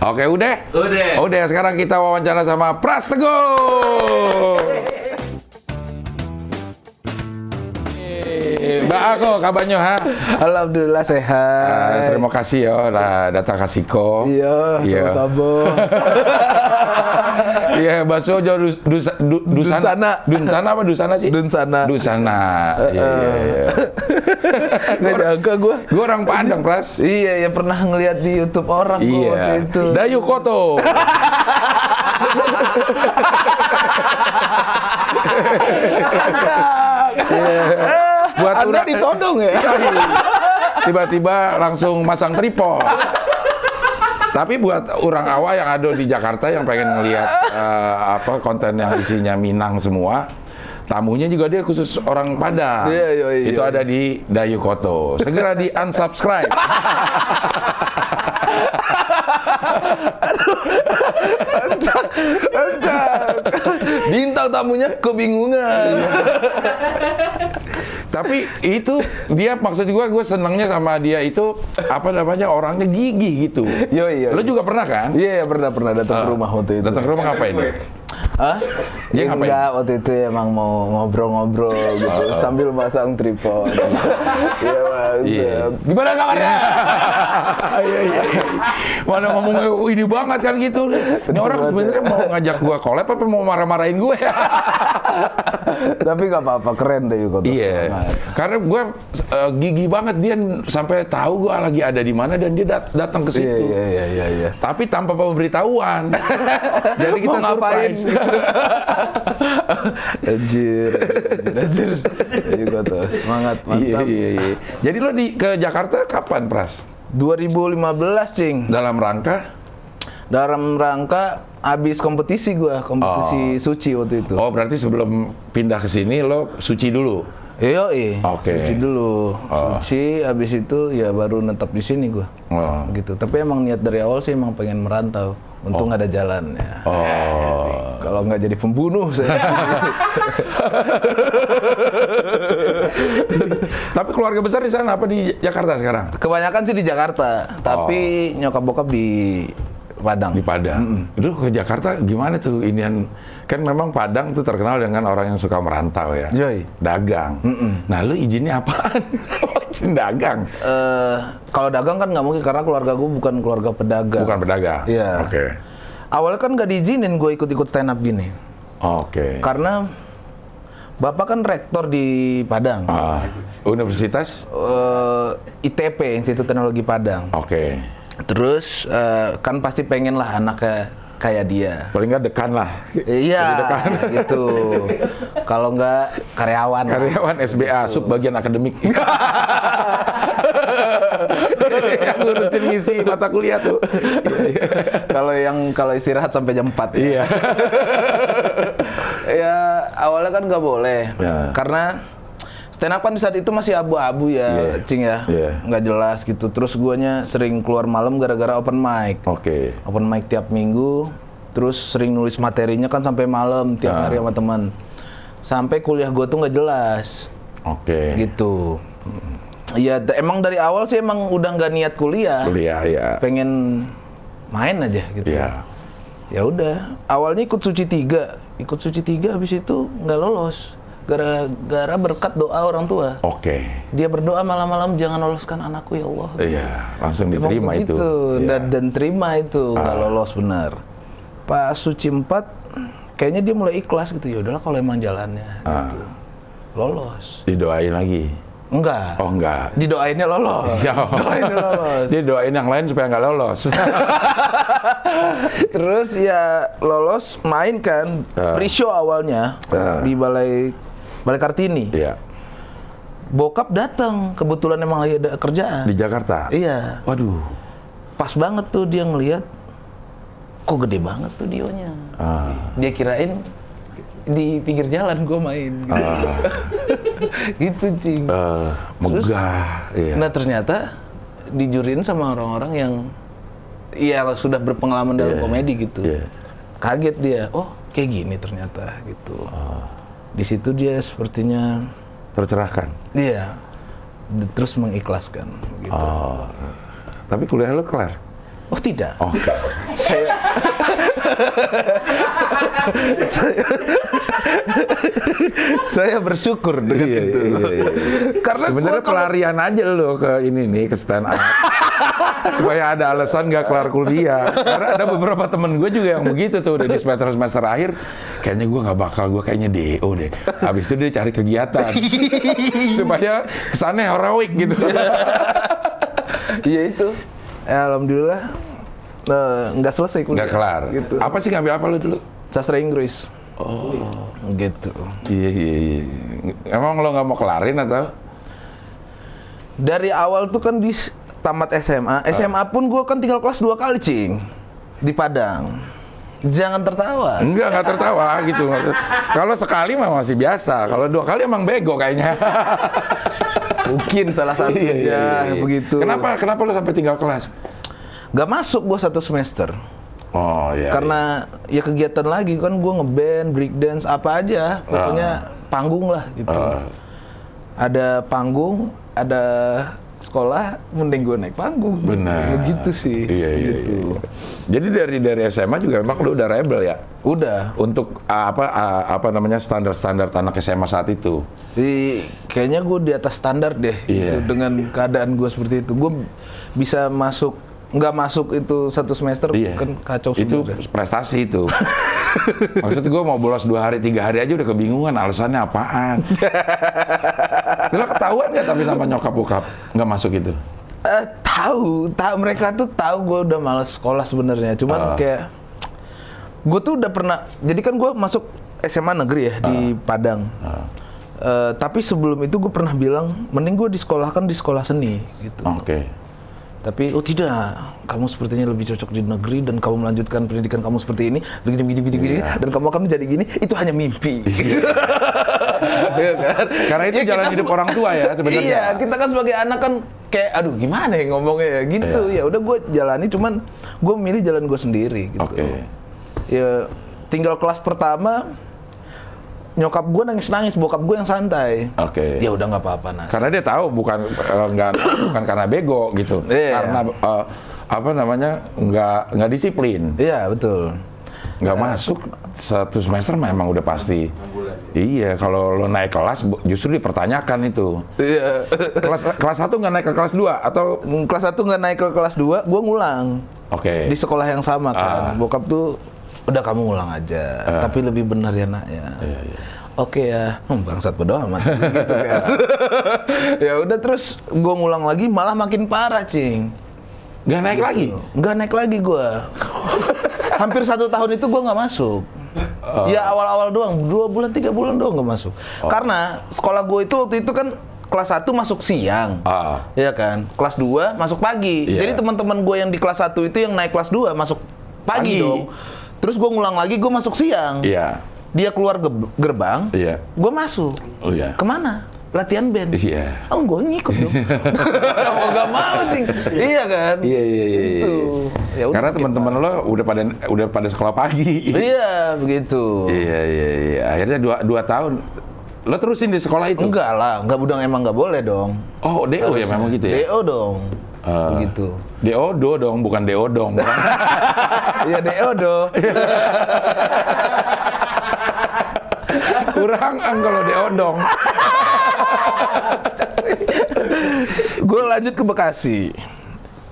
Oke, udah? Udah. Udah, sekarang kita wawancara sama Pras Teguh. Eh, Mbak Ako, kabarnya ha? Alhamdulillah Ah, sehat. terima kasih ya lah datang ke Siko. Iya, sama-sama. Iya, bakso jo dus, dus, du- dusana. Dunsana. Dunsana apa dusana sih? Dunsana. Dusana. Iya, iya, iya. Nggak nyangka gue. Gue orang Padang, Pras. Iya, ya pernah ngeliat di YouTube orang waktu Iya. itu. Dayu Koto. Buat Anda ditodong ya? tiba-tiba langsung masang tripod. Tapi buat orang awal yang ada di Jakarta yang pengen ngelihat eh, apa konten yang isinya Minang semua, tamunya juga dia khusus orang Padang. Iya, iya, iya. Itu ada di Dayu Koto. Segera di unsubscribe. Bintang tamunya kebingungan. Tapi itu dia maksud gue gue senangnya sama dia itu apa namanya orangnya gigih gitu. Yo, iya. Lo juga pernah kan? Iya, pernah pernah datang ke rumah waktu itu. Datang ke rumah ngapain? Hah? Dia Ya, enggak, waktu itu emang mau ngobrol-ngobrol gitu sambil masang tripod. Iya, Mas. Iya. Gimana kabarnya? Iya iya. iya. Mana ngomongnya "Oh, ini banget kan gitu. Ini orang sebenarnya mau ngajak gua collab apa mau marah-marahin gue ya? Tapi nggak apa-apa, keren deh Yuko. Iya. Karena gue uh, gigi banget dia sampai tahu gue lagi ada di mana dan dia dat- datang ke situ. Iya, iya, iya, iya, iya. Tapi tanpa pemberitahuan. Jadi kita Mau ngapain? Anjir, anjir, anjir. Yuko tuh, semangat, Iya, mantap. iya, iya. Jadi lo di ke Jakarta kapan, Pras? 2015, Cing. Dalam rangka? Dalam rangka abis kompetisi gua, kompetisi suci waktu itu. Oh, berarti sebelum pindah ke sini lo suci dulu. Iya, iya. Oke. Suci dulu. Oh. Suci, abis itu ya baru netap di sini gua. Oh. Gitu. Tapi emang niat dari awal sih emang pengen merantau. Untung ada jalan ya. Oh. Kalau nggak jadi pembunuh saya. Tapi keluarga besar di sana apa di Jakarta sekarang? Kebanyakan sih di Jakarta, tapi nyokap bokap di Padang. Di Padang. Itu ke Jakarta gimana tuh inian? Kan memang Padang tuh terkenal dengan orang yang suka merantau ya. Yoi. Dagang. Nah, lu izinnya apaan? Dagang. Eh, kalau dagang kan nggak mungkin karena keluarga gue bukan keluarga pedagang. Bukan pedagang. Iya. Oke. Awalnya kan nggak diizinin gue ikut-ikut stand up gini, Oke. karena bapak kan rektor di Padang, Ah, universitas? Eh, ITP Institut Teknologi Padang. Oke. Terus eh, kan pasti pengen lah anaknya kayak dia. Paling nggak dekan lah. Iya, gitu. Kalau nggak karyawan. lah. Karyawan SBA, sub bagian akademik. yang ngurusin ngisi mata kuliah tuh. Kalau yang kalau istirahat sampai jam 4 ya. Iya. ya awalnya kan nggak boleh. Ya. Karena stand up kan di saat itu masih abu-abu ya, Iya. Cing ya. Iya. Nggak jelas gitu. Terus guanya sering keluar malam gara-gara open mic. Oke. Open mic tiap minggu. Terus sering nulis materinya kan sampai malam tiap Ah. hari sama teman. Sampai kuliah gue tuh nggak jelas Oke. gitu. Iya, emang dari awal sih emang udah nggak niat kuliah. Kuliah ya. Pengen main aja gitu. Iya. Ya udah, awalnya ikut suci tiga, ikut suci tiga habis itu nggak lolos. Gara-gara berkat doa orang tua. Oke. Dia berdoa malam-malam jangan loloskan anakku ya Allah. Iya, langsung diterima itu. begitu. Iya. Dan, dan terima itu nggak lolos benar. Pas suci empat, kayaknya dia mulai ikhlas gitu. Ya udahlah kalau emang jalannya. Ah. Gitu. Lolos. Didoain lagi. Enggak. Oh enggak. Didoainnya lolos. Ya. Doainnya lolos. Dia doain yang lain supaya nggak lolos. Terus ya lolos main kan Ah. pre-show awalnya Ah. di balai balai Kartini. Iya. Bokap datang, kebetulan emang lagi ada kerjaan. Di Jakarta. Iya, Waduh. pas banget tuh dia ngelihat kok gede banget studionya. Ah. Dia kirain di pinggir jalan gue main gitu. Ah. gitu cing. Eh, megah. Iya. Nah ternyata dijurin sama orang-orang yang ya sudah berpengalaman dalam Iya. komedi gitu. Iya. Kaget dia, oh kayak gini ternyata gitu. Ah. Di situ dia sepertinya Tercerahkan. iya terus mengikhlaskan gitu. Oh. Tapi kuliah lo kelar? Oh tidak. Oke. Saya saya, saya bersyukur dengan Iya, itu. iya, iya, iya. Karena Sebenarnya gua kalau- pelarian aja lo ke ini nih ke stand up. Supaya ada alasan nggak kelar kuliah. Karena ada beberapa temen gue juga yang begitu tuh udah di semester semester akhir. Kayaknya gue nggak bakal, gue kayaknya DO deh. Habis itu dia cari kegiatan supaya kesannya heroik gitu. Iya itu. Ya, alhamdulillah eh, nggak selesai kuliah. Nggak kelar. Gitu. Apa sih ngambil apa lo dulu? Sastra Inggris. Oh. Gitu. Iya iya iya. Emang lo nggak mau kelarin atau? Dari awal tuh kan di tamat SMA, SMA pun gue kan tinggal kelas dua kali, cing, di Padang. Jangan tertawa. Enggak, nggak tertawa gitu. Kalau sekali mah masih biasa. Kalau dua kali emang bego kayaknya. Mungkin salah satunya Iya, iya, iya. begitu. Kenapa kenapa lo sampai tinggal kelas? Gak masuk gue satu semester. Oh iya. Karena ya kegiatan lagi kan gue ngeband, breakdance, apa aja. Pokoknya panggung lah gitu. Ah. Ada panggung, ada sekolah, mending gue naik panggung. Benar. Begitu sih. Iya, iya, gitu. iya. Jadi dari dari SMA juga memang lu udah rebel ya Udah. untuk apa apa namanya standar-standar anak SMA saat itu. Di, kayaknya gue di atas standar deh Iya. gitu, dengan keadaan gue seperti itu. Gue bisa masuk nggak masuk itu satu semester Iya. kan kacau Itu sebenarnya. prestasi itu. Maksud gue mau bolos dua hari tiga hari aja udah kebingungan alasannya apaan. Lo ketahuan nggak tapi sama nyokap bokap nggak masuk itu? Eh, tahu, tahu mereka tuh tahu gue udah malas sekolah sebenarnya. Cuman Ah. kayak gue tuh udah pernah. Jadi kan gue masuk SMA negeri ya di Ah. Padang. Eh, tapi sebelum itu gue pernah bilang, mending gue disekolahkan di sekolah seni gitu. Oke. Tapi oh tidak, kamu sepertinya lebih cocok di negeri dan kamu melanjutkan pendidikan kamu seperti ini, begini begini begini, begini, Iya. dan kamu akan menjadi gini, itu hanya mimpi. Iya kan? Karena itu Ya, jalan hidup orang tua ya sebenarnya. Iya, kita kan sebagai anak kan kayak aduh gimana ya ngomongnya ya gitu. Iya. Ya udah gue jalani cuman gue milih jalan gue sendiri gitu. Oke. Ya tinggal kelas pertama nyokap gue nangis-nangis, bokap gue yang santai. Oke. Ya udah nggak apa-apa Nas. Karena dia tahu bukan eh, nggak bukan karena bego gitu. Iya. Karena eh, apa namanya nggak nggak disiplin. Iya, betul. nggak masuk satu semester memang udah pasti. Iya, kalau lo naik kelas justru dipertanyakan itu. Iya. Kelas kelas satu nggak naik ke kelas 2 atau kelas 1 nggak naik ke kelas 2, gue ngulang. Oke. Di sekolah yang sama kan. Bokap tuh udah kamu ngulang aja, tapi lebih benar ya nak ya. Oke ya, hmm, bangsat bodo amat gitu kan. ya udah terus gue ngulang lagi malah makin parah cing. nggak naik lagi. Nggak naik lagi gue. Hampir satu tahun itu gue nggak masuk. Ya awal-awal doang, dua bulan tiga bulan doang nggak masuk. Karena sekolah gue itu waktu itu kan kelas 1 masuk siang. Ah. Iya kan? Kelas 2 masuk pagi. Iya. Jadi teman-teman gue yang di kelas 1 itu yang naik kelas 2 masuk Pagi. pagi, dong. Terus gue ngulang lagi gue masuk siang. Iya. Dia keluar ge- gerbang, Iya. gue masuk. Oh iya. Ke mana? Latihan band. Iya. Oh, gue ngikut dong. Mau gak mau, Cing. Iya kan? Iya iya iya. iya. Gitu. Ya udah, Karena makin teman-teman lo udah pada udah pada sekolah pagi. Iya, begitu. Iya iya iya. Akhirnya dua dua tahun lo terusin di sekolah itu. Enggak lah, enggak budang emang enggak boleh dong. Oh DO ya memang gitu ya. DO dong. Ah. Begitu. Deodo dong, bukan deodong. Iya, DO dong. Kurang ang kalau deodong. gue lanjut ke Bekasi.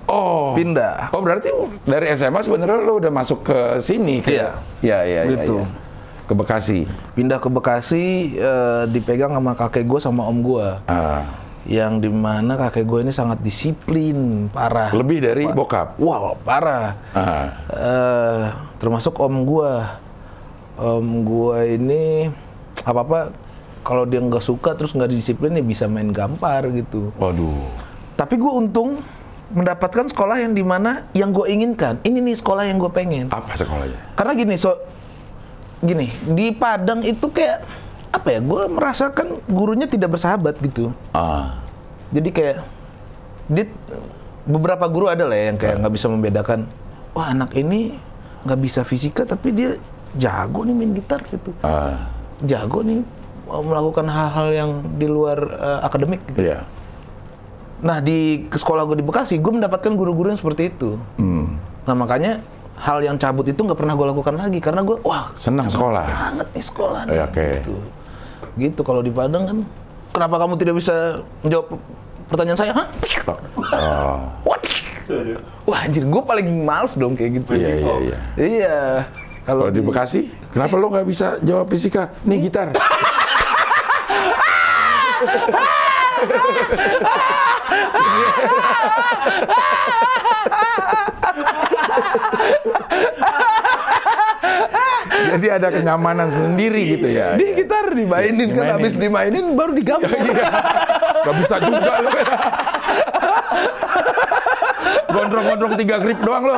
Oh. Pindah. Oh berarti dari SMA sebenarnya lo udah masuk ke sini ke Iya. Iya iya iya, Gitu. iya. Ke Bekasi. Pindah ke Bekasi eh, dipegang sama kakek gue sama om gue. Ah. Yang di mana kakek gue ini sangat disiplin, parah. Lebih dari bokap. Wah, parah. Ah. Eh, termasuk om gue. Om gue ini apa-apa kalau dia nggak suka terus nggak disiplin ya bisa main gampar gitu. Waduh. Tapi gue untung mendapatkan sekolah yang di mana yang gue inginkan. Ini nih sekolah yang gue pengen. Apa sekolahnya? Karena gini, so gini di Padang itu kayak apa ya? Gue merasakan gurunya tidak bersahabat gitu. Ah. Jadi kayak dia beberapa guru ada lah ya yang kayak nggak bisa membedakan. Wah anak ini nggak bisa fisika tapi dia jago nih main gitar gitu. Ah. Jago nih uh, melakukan hal-hal yang di luar uh, akademik. Gitu. Iya. Nah di sekolah gue di Bekasi, gue mendapatkan guru-guru yang seperti itu. Hmm. Nah makanya hal yang cabut itu nggak pernah gue lakukan lagi karena gue wah Senang sekolah. banget nih sekolah. nih. Eh, oke. Gitu. Gitu kalau di Padang kan kenapa kamu tidak bisa menjawab pertanyaan saya? Hah? Oh. What? Wah anjir, gue paling males dong kayak gitu. Iya, iya, iya. Iya. Kalau Kalau di Bekasi, kenapa lo nggak bisa jawab fisika? Nih gitar. Jadi ada kenyamanan sendiri gitu ya. di gitar dimainin kan Dimainin. habis dimainin baru digabung. Iya. Gak bisa juga lo. Gondrong-gondrong tiga grip doang lo.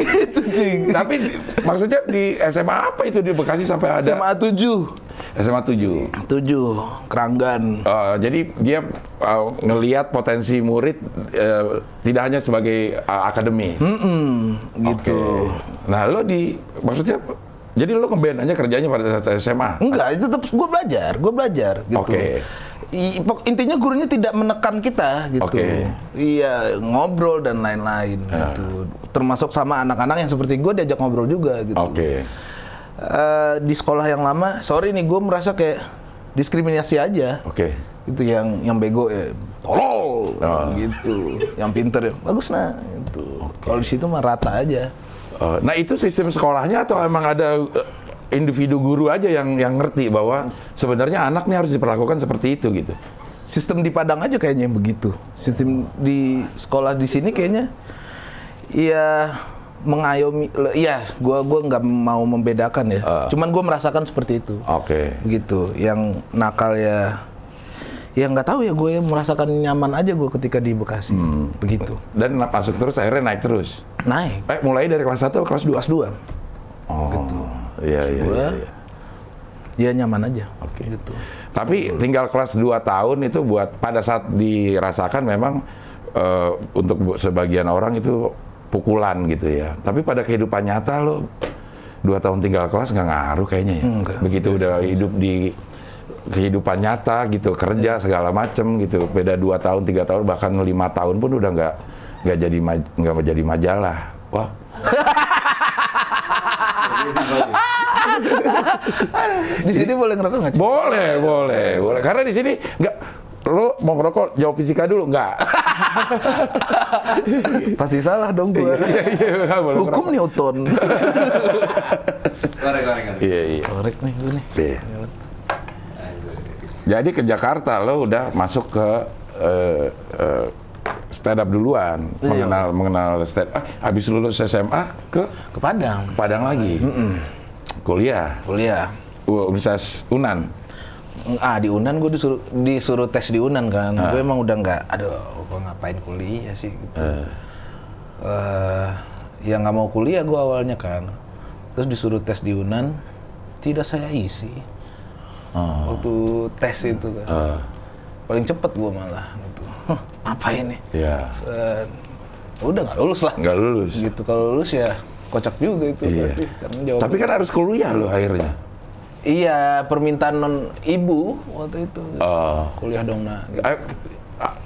Itu. Tapi maksudnya di SMA apa itu di Bekasi sampai ada SMA 7. SMA 7. 7 Keranggan. Eh, jadi dia eh, ngelihat potensi murid eh, tidak hanya sebagai eh, akademi. Mm, gitu. Oke. Nah, lo di maksudnya jadi lo ngeband aja kerjanya pada saat SMA. Enggak, itu tetap gue belajar, gue belajar gitu. Oke. Pok- intinya gurunya tidak menekan kita gitu. Oke. Iya, ngobrol dan lain-lain gitu. Termasuk sama anak-anak yang seperti gue diajak ngobrol juga gitu. Oke. Eh, di sekolah yang lama, sorry nih gue merasa kayak diskriminasi aja. Oke. Itu yang yang bego ya tolol Oh. gitu. Yang pinter ya bagus nah gitu. Kalau di situ mah rata aja. Eh, nah, itu sistem sekolahnya atau emang ada eh, individu guru aja yang yang ngerti bahwa sebenarnya anak nih harus diperlakukan seperti itu gitu. Sistem di Padang aja kayaknya yang begitu. Sistem di sekolah di sini kayaknya ya mengayomi iya gua gua nggak mau membedakan ya. Ah. Cuman gua merasakan seperti itu. Oke. Begitu. Yang nakal ya ya nggak tahu ya gue merasakan nyaman aja gue ketika di Bekasi. Hmm. Begitu. Dan masuk terus akhirnya naik terus. Naik Eh, mulai dari kelas 1 kelas 2? kelas 2. Oh. Iya, iya, iya. iya. Ya nyaman aja. Oke. Gitu. Tapi tinggal kelas 2 tahun itu buat pada saat dirasakan memang eh, untuk sebagian orang itu pukulan gitu ya. Tapi pada kehidupan nyata lo dua tahun tinggal kelas nggak ngaruh kayaknya ya. Enggak. Begitu udah hidup di kehidupan nyata gitu kerja segala macem gitu. Beda dua tahun tiga tahun bahkan lima tahun pun udah nggak nggak jadi nggak jadi majalah. Wah. Di sini boleh ngerokok nggak? Boleh, boleh, boleh. Karena di sini nggak lo mau ngerokok jauh fisika dulu nggak? Pasti salah dong gue. iya, nggak boleh Hukum Newton. Korek, korek, korek. Iya, iya. Korek nih gue nih. Iya. Jadi ke Jakarta lo udah masuk ke eh, eh, stand up duluan, mengenal mengenal stand up. Ah, habis lulus SMA ke Ke Padang. Padang lagi, kuliah, Kuliah. Universitas Unan. Ah di Unan gue disuruh disuruh tes di Unan kan. Ah. Gue emang udah nggak. Aduh, gue ngapain kuliah sih? Gitu. Eh, ya nggak mau kuliah gue awalnya kan. Terus disuruh tes di Unan, tidak saya isi. Waktu tes itu kan. Eh, Paling cepet gue malah. Huh, ngapain nih? ya, Set. udah nggak lulus lah. nggak lulus. Gitu kalau lulus ya kocak juga itu Iya. pasti. Karena Tapi kan harus kuliah lo akhirnya. Iya, permintaan non ibu waktu itu. Oh. Kuliah dong, nak. Gitu.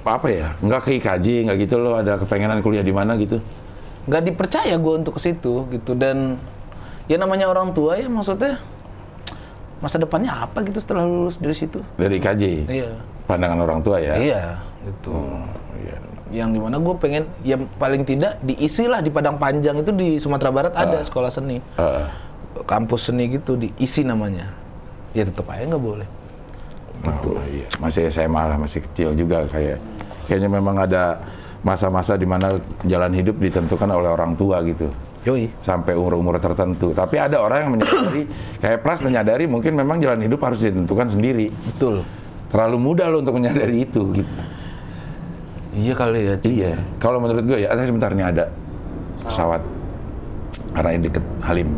Apa ya? Nggak ke IKJ, nggak gitu lo ada kepengenan kuliah di mana gitu? nggak dipercaya gue untuk ke situ gitu dan ya namanya orang tua ya maksudnya masa depannya apa gitu setelah lulus dari situ Dari IKJ. iya Pandangan orang tua ya. iya gitu Iya. yang di mana gue pengen ya paling tidak diisi lah di Padang Panjang itu di Sumatera Barat ada sekolah seni Eh, kampus seni gitu diisi namanya ya tetap aja nggak boleh Oh, iya. Masih SMA lah, masih kecil juga kayak kayaknya memang ada masa-masa di mana jalan hidup ditentukan oleh orang tua gitu yoi sampai umur-umur tertentu. Tapi ada orang yang menyadari kayak Pras menyadari mungkin memang jalan hidup harus ditentukan sendiri. betul Terlalu muda lo untuk menyadari itu gitu. Iya kali ya Ci. Iya. Kalau menurut gue ya, saya sebentar nih ada pesawat karena ini deket Halim.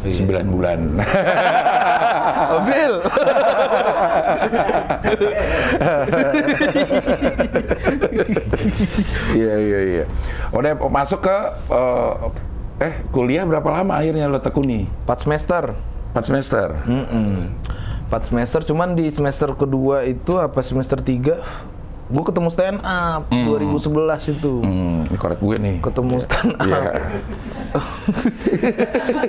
Iya. Sembilan bulan. mobil Iya iya iya. Udah masuk ke eh, eh kuliah berapa lama akhirnya lo tekuni? 4 semester 4 semester. Mm-mm. 4 semester, cuman di semester kedua itu apa semester 3 Gue ketemu stand up 2011 itu. Hmm, ini korek gue nih. Ketemu stand up. Iya.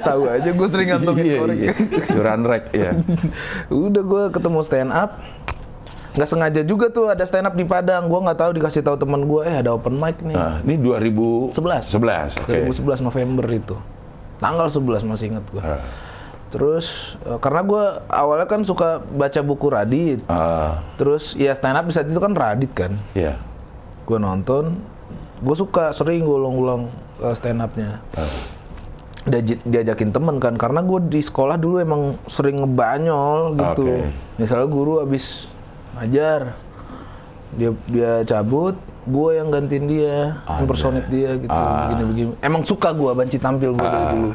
Tahu aja gue sering ngantongin Iya, korek. iya. Curan rek ya. Udah gue ketemu stand up. Nggak sengaja juga tuh ada stand up di Padang. Gue nggak tahu dikasih tahu teman gue, eh ada open mic nih. Nah, ini 2011. 11. 11, oke. 2011 November itu. Tanggal 11 masih ingat gue. Ah. Terus eh, karena gue awalnya kan suka baca buku Radit. Ah, Terus ya stand up saat itu kan Radit kan. iya. Gue nonton, gue suka sering gue ulang-ulang eh, stand upnya. Ah. Dia diajakin temen kan, karena gue di sekolah dulu emang sering ngebanyol gitu. Oke. Misalnya guru abis ngajar, dia dia cabut, gue yang gantiin dia, impersonate dia gitu, Ah. begini-begini. Emang suka gue banci tampil gue dari dulu.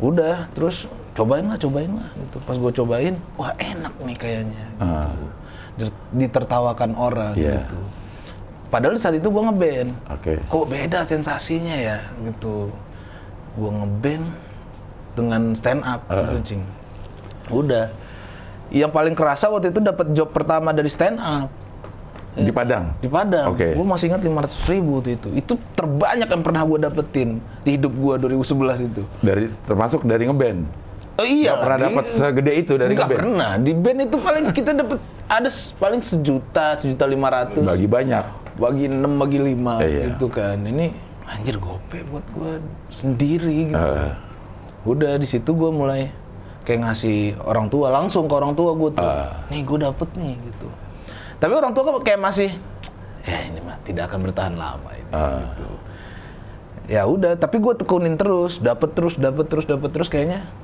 Udah, terus cobain lah, cobain lah gitu. Pas gue cobain, wah enak nih kayaknya. Ah. Gitu. Ditertawakan orang Iya. gitu. Padahal saat itu gue ngeband. Oke. Kok beda sensasinya ya gitu. Gue ngeband dengan stand up gitu, cing. Udah. Yang paling kerasa waktu itu dapat job pertama dari stand up Di Padang. di Padang. Oke. Gue masih ingat 500 ribu tuh itu. Itu terbanyak yang pernah gue dapetin di hidup gue 2011 itu. Dari termasuk dari ngeband. Oh iya. Nggak pernah dapat segede itu dari Nggak ngeband. pernah. Di band itu paling kita dapat ada paling sejuta, sejuta lima ratus. Bagi banyak. bagi 6 bagi 5 Iya. gitu kan ini anjir gope buat gua sendiri gitu Ah. udah di situ gua mulai kayak ngasih orang tua langsung ke orang tua gua tuh Ah. nih gua dapet nih gitu tapi orang tua kayak masih ya ini mah tidak akan bertahan lama ini Ah. gitu ya udah tapi gua tekunin terus dapet terus dapet terus dapet terus kayaknya ya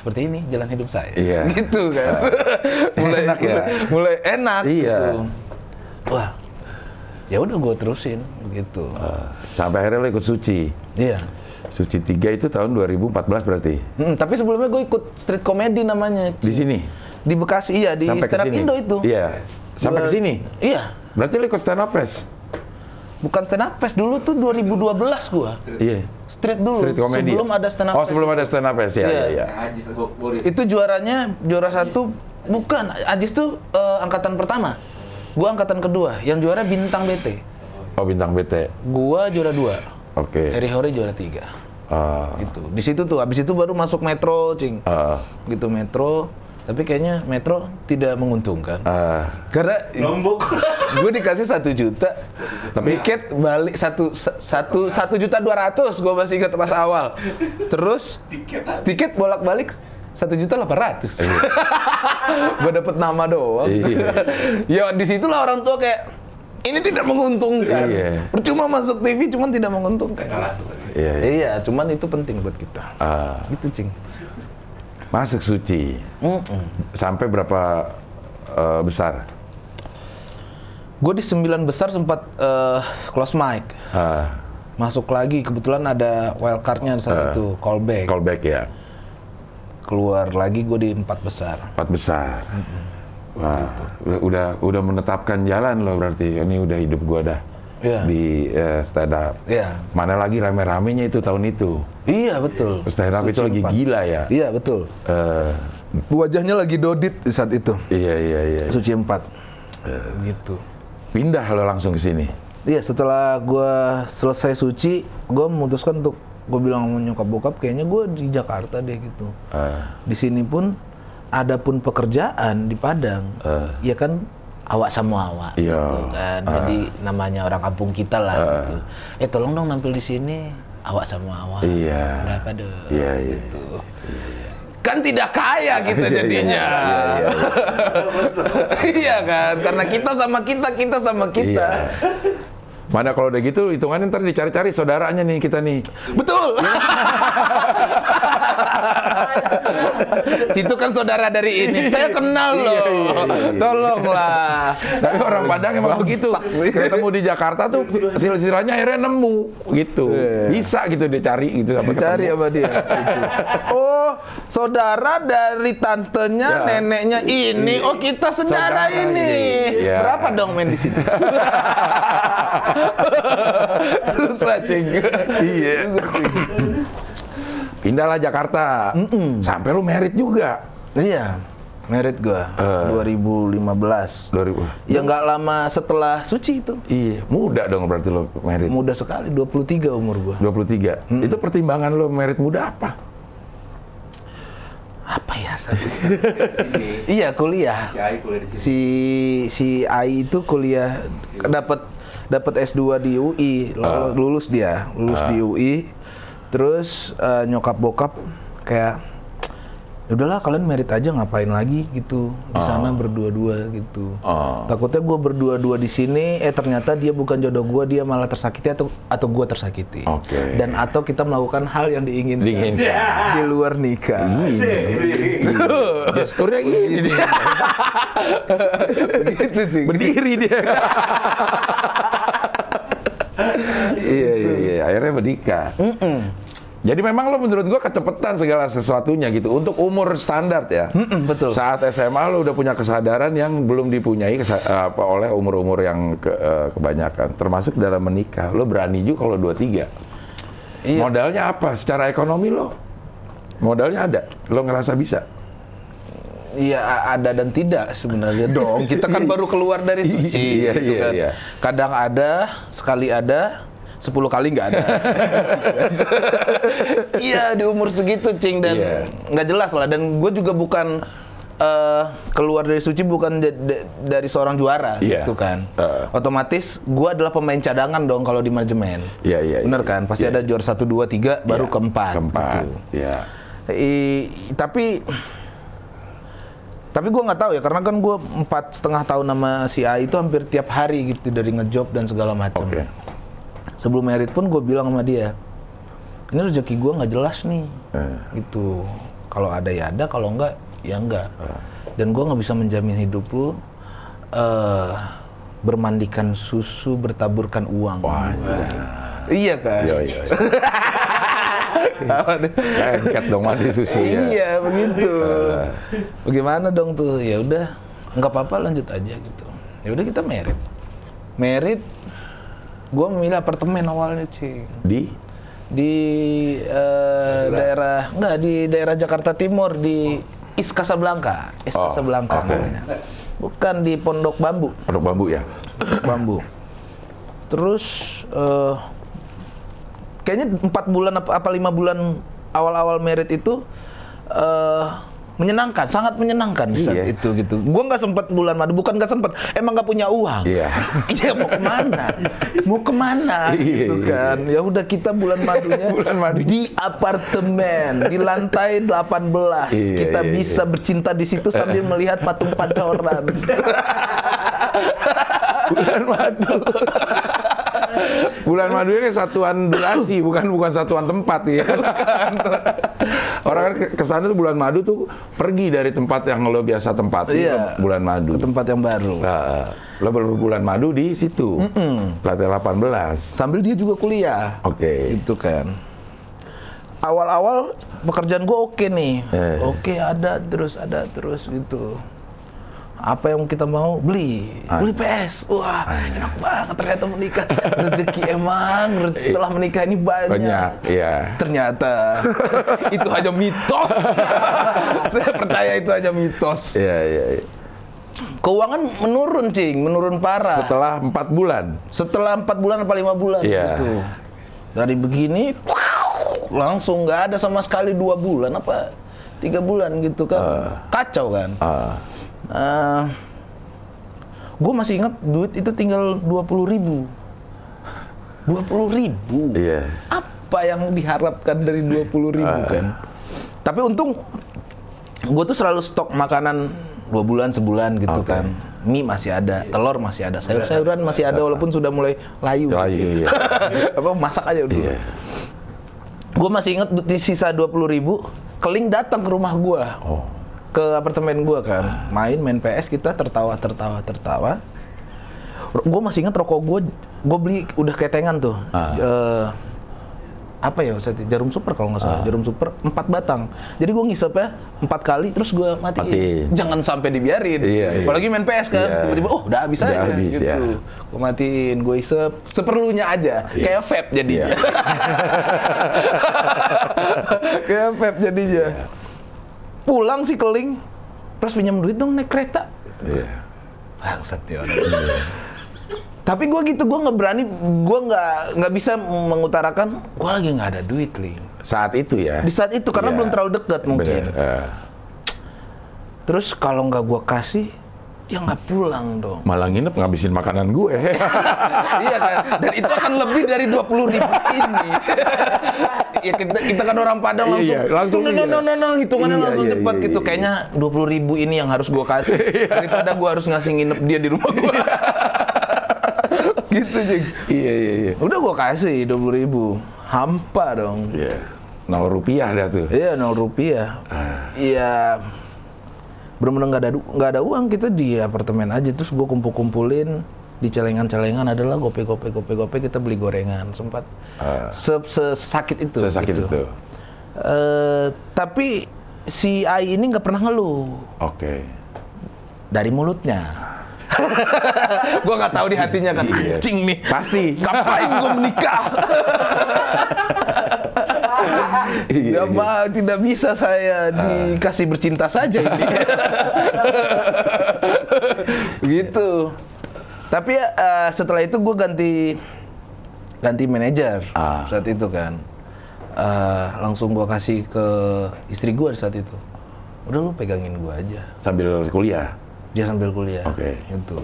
seperti ini jalan hidup saya Iya. gitu kan mulai Enak ya? mulai, mulai enak Iya. gitu. wah ya udah gue terusin begitu Ah, Sampai akhirnya lo ikut Suci. iya Suci 3 itu tahun 2014 berarti. Hmm, tapi sebelumnya gue ikut street comedy namanya Di sini. di Bekasi iya di sampai stand up. Indo itu Iya. Sampai ke sini. iya Berarti lo ikut stand up fest. Bukan stand up fest dulu tuh 2012 gua Iya. street dulu Street comedy. sebelum ya? ada stand up Oh, sebelum ada stand up fest ya, Iya. iya, iya. Itu juaranya juara satu bukan Ajis tuh eh, angkatan pertama gua angkatan kedua yang juara bintang BT Oh, bintang BT. gua juara dua Oke. Harry Hore juara tiga Ah, gitu di situ tuh habis itu baru masuk metro cing ah, gitu metro tapi kayaknya metro tidak menguntungkan. Ah. karena Lombok. gue dikasih satu juta. Tapi- tiket balik satu sa- satu satu juta dua ratus gue masih ingat pas awal. Terus Tiket tiket bolak balik satu juta delapan ratus. Gue dapet nama doang. Iya. ya di situlah orang tua kayak ini tidak menguntungkan. Iya. percuma masuk TV cuman tidak menguntungkan. Iya, iya. iya cuman itu penting buat kita. Ah, gitu cing masuk Suci. Mm-mm. Sampai berapa eh, besar? Gue di sembilan besar sempat eh, close mic. Ah, Masuk lagi, kebetulan ada wildcardnya saat itu, callback. callback ya. Keluar lagi gue di empat besar. Empat besar. Wah, udah, udah udah menetapkan jalan loh berarti. Ini udah hidup gua dah Iya. di eh, stand up. Iya. Mana lagi rame-ramenya itu tahun itu. Iya betul. Stand up itu Suci lagi empat. gila ya. Iya betul. Eh, Wajahnya lagi dodit di saat itu. iya iya iya. Suci empat. gitu. Pindah lo langsung ke sini. Iya setelah gue selesai suci, gue memutuskan untuk gue bilang sama nyokap bokap kayaknya gue di Jakarta deh gitu. Eh, Di sini pun ada pun pekerjaan di Padang, ya kan awak sama awak Iya. gitu kan. Jadi namanya orang kampung kita lah gitu. Eh tolong dong nampil di sini awak sama awak. Iya. Berapa deh? Iya iya. Gitu. Kan tidak kaya kita Iya, iya, jadinya. Iya kan, karena kita sama kita, kita sama kita. Iya. Mana kalau udah gitu hitungannya ntar dicari-cari saudaranya nih kita nih. Betul. Situ kan saudara dari ini. Saya kenal loh. Iya, iya, iya. Tolonglah. Tapi orang Padang emang begitu. Ketemu di Jakarta tuh silsilahnya akhirnya nemu gitu. Bisa gitu dia cari gitu sampai Cari apa dia? Oh, saudara dari tantenya, Ya. neneknya ini. Oh, kita saudara, ini. ini. Ya. Berapa dong main di situ? Susah, cing. Iya. Pindahlah Jakarta. Sampai lu merit juga. Iya. Merit gua Eh. 2015. 2000. Ya nggak lama setelah suci itu. Iya, muda dong berarti lo merit. Muda sekali, 23 umur gua. 23. Itu pertimbangan lo merit muda apa? Apa ya? iya, kuliah. Si Ai kuliah di sini. Si si Ai itu kuliah dapat dapat S2 di UI, Ah. Lul- lulus dia, lulus di UI. Terus eh, nyokap bokap kayak "Ya udahlah kalian merit aja ngapain lagi gitu di sana berdua-dua gitu. Ah. Takutnya gue berdua-dua di sini, eh ternyata dia bukan jodoh gue, dia malah tersakiti atau atau gue tersakiti. Oke. Dan atau kita melakukan hal yang diinginkan Diinginkan. di luar nikah. Gesturnya gini nih. Begitu sih. Berdiri dia. iya, iya, iya. Akhirnya menikah. Jadi memang lo menurut gua kecepatan segala sesuatunya gitu. Untuk umur standar ya. Mm-mm, betul. Saat SMA lo udah punya kesadaran yang belum dipunyai apa, oleh umur-umur yang ke- eh, kebanyakan. Termasuk dalam menikah. Lo berani juga kalau 23. Iya. Modalnya apa? Secara ekonomi lo? Modalnya ada? Lo ngerasa bisa? Iya ada dan tidak sebenarnya dong. Kita kan baru keluar dari suci. Iya, gitu iya, kan. iya. Kadang ada, sekali ada, sepuluh kali nggak ada. Iya di umur segitu cing dan Iya. nggak jelas lah. Dan gue juga bukan eh, keluar dari suci bukan da- da- dari seorang juara Iya. gitu kan. Eh. Otomatis gue adalah pemain cadangan dong kalau di manajemen. Iya, iya, Bener iya. kan? Pasti Iya. ada juara satu dua tiga baru Iya, keempat. Keempat. gitu. Iya. I- tapi tapi gue nggak tahu ya karena kan gue empat setengah tahun sama si A itu hampir tiap hari gitu dari ngejob dan segala macam. Oke. Sebelum merit pun gue bilang sama dia, ini rezeki gue nggak jelas nih, Eh. gitu. Kalau ada ya ada, kalau enggak ya enggak. Dan gue nggak bisa menjamin hidup lu eh, bermandikan susu bertaburkan uang. Wah, Iya kan? Iya, iya. iya. Lengket dong mandi susu ya. Iya begitu. Bagaimana dong tuh? Ya udah, nggak apa-apa lanjut aja gitu. Ya udah kita merit. Merit, gue memilih apartemen awalnya sih Di di eh, daerah nggak di daerah Jakarta Timur di East Casablanca, East Oh, Casablanca oke. namanya. Bukan di Pondok Bambu, Pondok Bambu ya. Pondok Bambu. Terus eh, kayaknya empat bulan apa, apa lima bulan awal-awal merit itu eh, menyenangkan, sangat menyenangkan saat Iya. itu gitu. Gua nggak sempat bulan madu, bukan nggak sempat, emang nggak punya uang. Iya. Iya mau ke mana? mau ke mana? Iya, gitu iya, kan. Ya udah kita bulan madunya Bulan madu. di apartemen di lantai 18. Iya, kita iya, bisa bercinta di situ sambil melihat patung pancoran. Bulan madu. Bulan madu ini satuan durasi, bukan bukan satuan tempat ya. Orang kan ke- ke sana tuh bulan madu tuh pergi dari tempat yang lo biasa tempati Iya. bulan madu. Ke tempat yang baru. Nah, lo berbulan madu di situ. Lantai 18. Sambil dia juga kuliah. Oke. Gitu kan. Awal-awal pekerjaan gue oke nih. Eh. Oke ada terus ada terus gitu. Apa yang kita mau beli, Ah. beli PS. Wah, enak banget ternyata menikah. Rezeki emang setelah menikah ini banyak. Banyak, iya. Ternyata itu hanya mitos. Saya percaya itu hanya mitos. Iya, iya. iya. Keuangan menurun, cing, menurun parah. Setelah empat bulan. Setelah empat bulan apa lima bulan Iya. gitu. Dari begini langsung nggak ada sama sekali dua bulan apa tiga bulan gitu kan. Kacau kan. Ah, gue masih ingat duit itu tinggal dua puluh ribu. Dua puluh ribu. iya. Apa yang diharapkan dari dua puluh ribu kan? Tapi untung gue tuh selalu stok makanan dua bulan sebulan gitu Oke. kan. Mie masih ada, telur masih ada, sayur-sayuran masih ada walaupun sudah mulai layu. Layu, iya. Apa masak aja dulu. Iya. Gue masih inget di sisa dua puluh ribu, keling datang ke rumah gue, Oh. Ke apartemen gue kan, main main PS kita tertawa tertawa tertawa. Gue masih inget rokok gue, gue beli udah ketengan tuh. Ah. Eh, apa ya Ustaz? jarum super kalau nggak salah jarum super empat batang jadi gue ngisepnya empat kali terus gue matiin. Matiin. jangan sampai dibiarin Iya, iya. apalagi main PS kan Iya. tiba-tiba oh udah habis Udah aja habis, gitu ya. gue matiin gue isep seperlunya aja Iya. kayak vape jadinya kayak vape jadinya pulang si keling Pras pinjam duit dong naik kereta. Iya. Bangsat ya orang. Tapi gue gitu, gue nggak berani, gue nggak nggak bisa mengutarakan, gue lagi nggak ada duit, li. Saat itu ya. Di saat itu karena Iya. belum terlalu dekat mungkin. Bener. eh. Terus kalau nggak gue kasih, dia nggak pulang dong. malah nginep ngabisin makanan gue. iya kan? Dan itu akan lebih dari 20 ribu ini. ya kita, kita kan orang Padang langsung, Iya, langsung no, no, iya. no, no, no, hitungannya Iya, langsung iya, cepat iya, gitu. iya. Kayaknya 20 ribu ini yang harus gue kasih. Daripada gue harus ngasih nginep dia di rumah gue. gitu, Jing. iya iya iya. Udah gue kasih 20 ribu. Hampa dong. Iya. Nol rupiah dah tuh. Iya, 0 rupiah. Ah. Iya. Bener-bener nggak ada nggak ada uang kita di apartemen aja terus gue kumpul-kumpulin di celengan-celengan adalah gope gope gope gope kita beli gorengan sempat Ah. se sesakit itu Sesakit gitu. itu. Eh, tapi si Ai ini nggak pernah ngeluh Oke. dari mulutnya gue nggak tahu di hatinya kan Iya. anjing nih Pasti. ngapain gue menikah Iya, Ya, Pak, tidak bisa saya dikasih bercinta saja ini. gitu. Tapi eh, setelah itu gue ganti ganti manajer Ah. saat itu kan. Eh, langsung gue kasih ke istri gue saat itu. Udah lu pegangin gue aja. Sambil kuliah. Dia sambil kuliah. Oke. Gitu.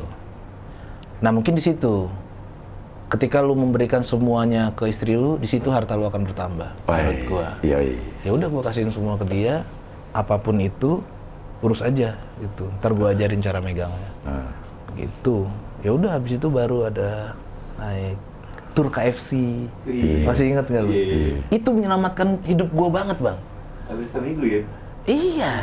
Nah mungkin di situ. Ketika lu memberikan semuanya ke istri lu, di situ harta lu akan bertambah. Menurut gua Iya iya. ya udah gua kasihin semua ke dia apa pun itu urus aja gitu ntar gua ajarin cara megangnya Nah. gitu ya udah habis itu baru ada naik tur KFC Iya. masih ingat nggak lu Iya. itu menyelamatkan hidup gua banget bang Habis seminggu ya? iya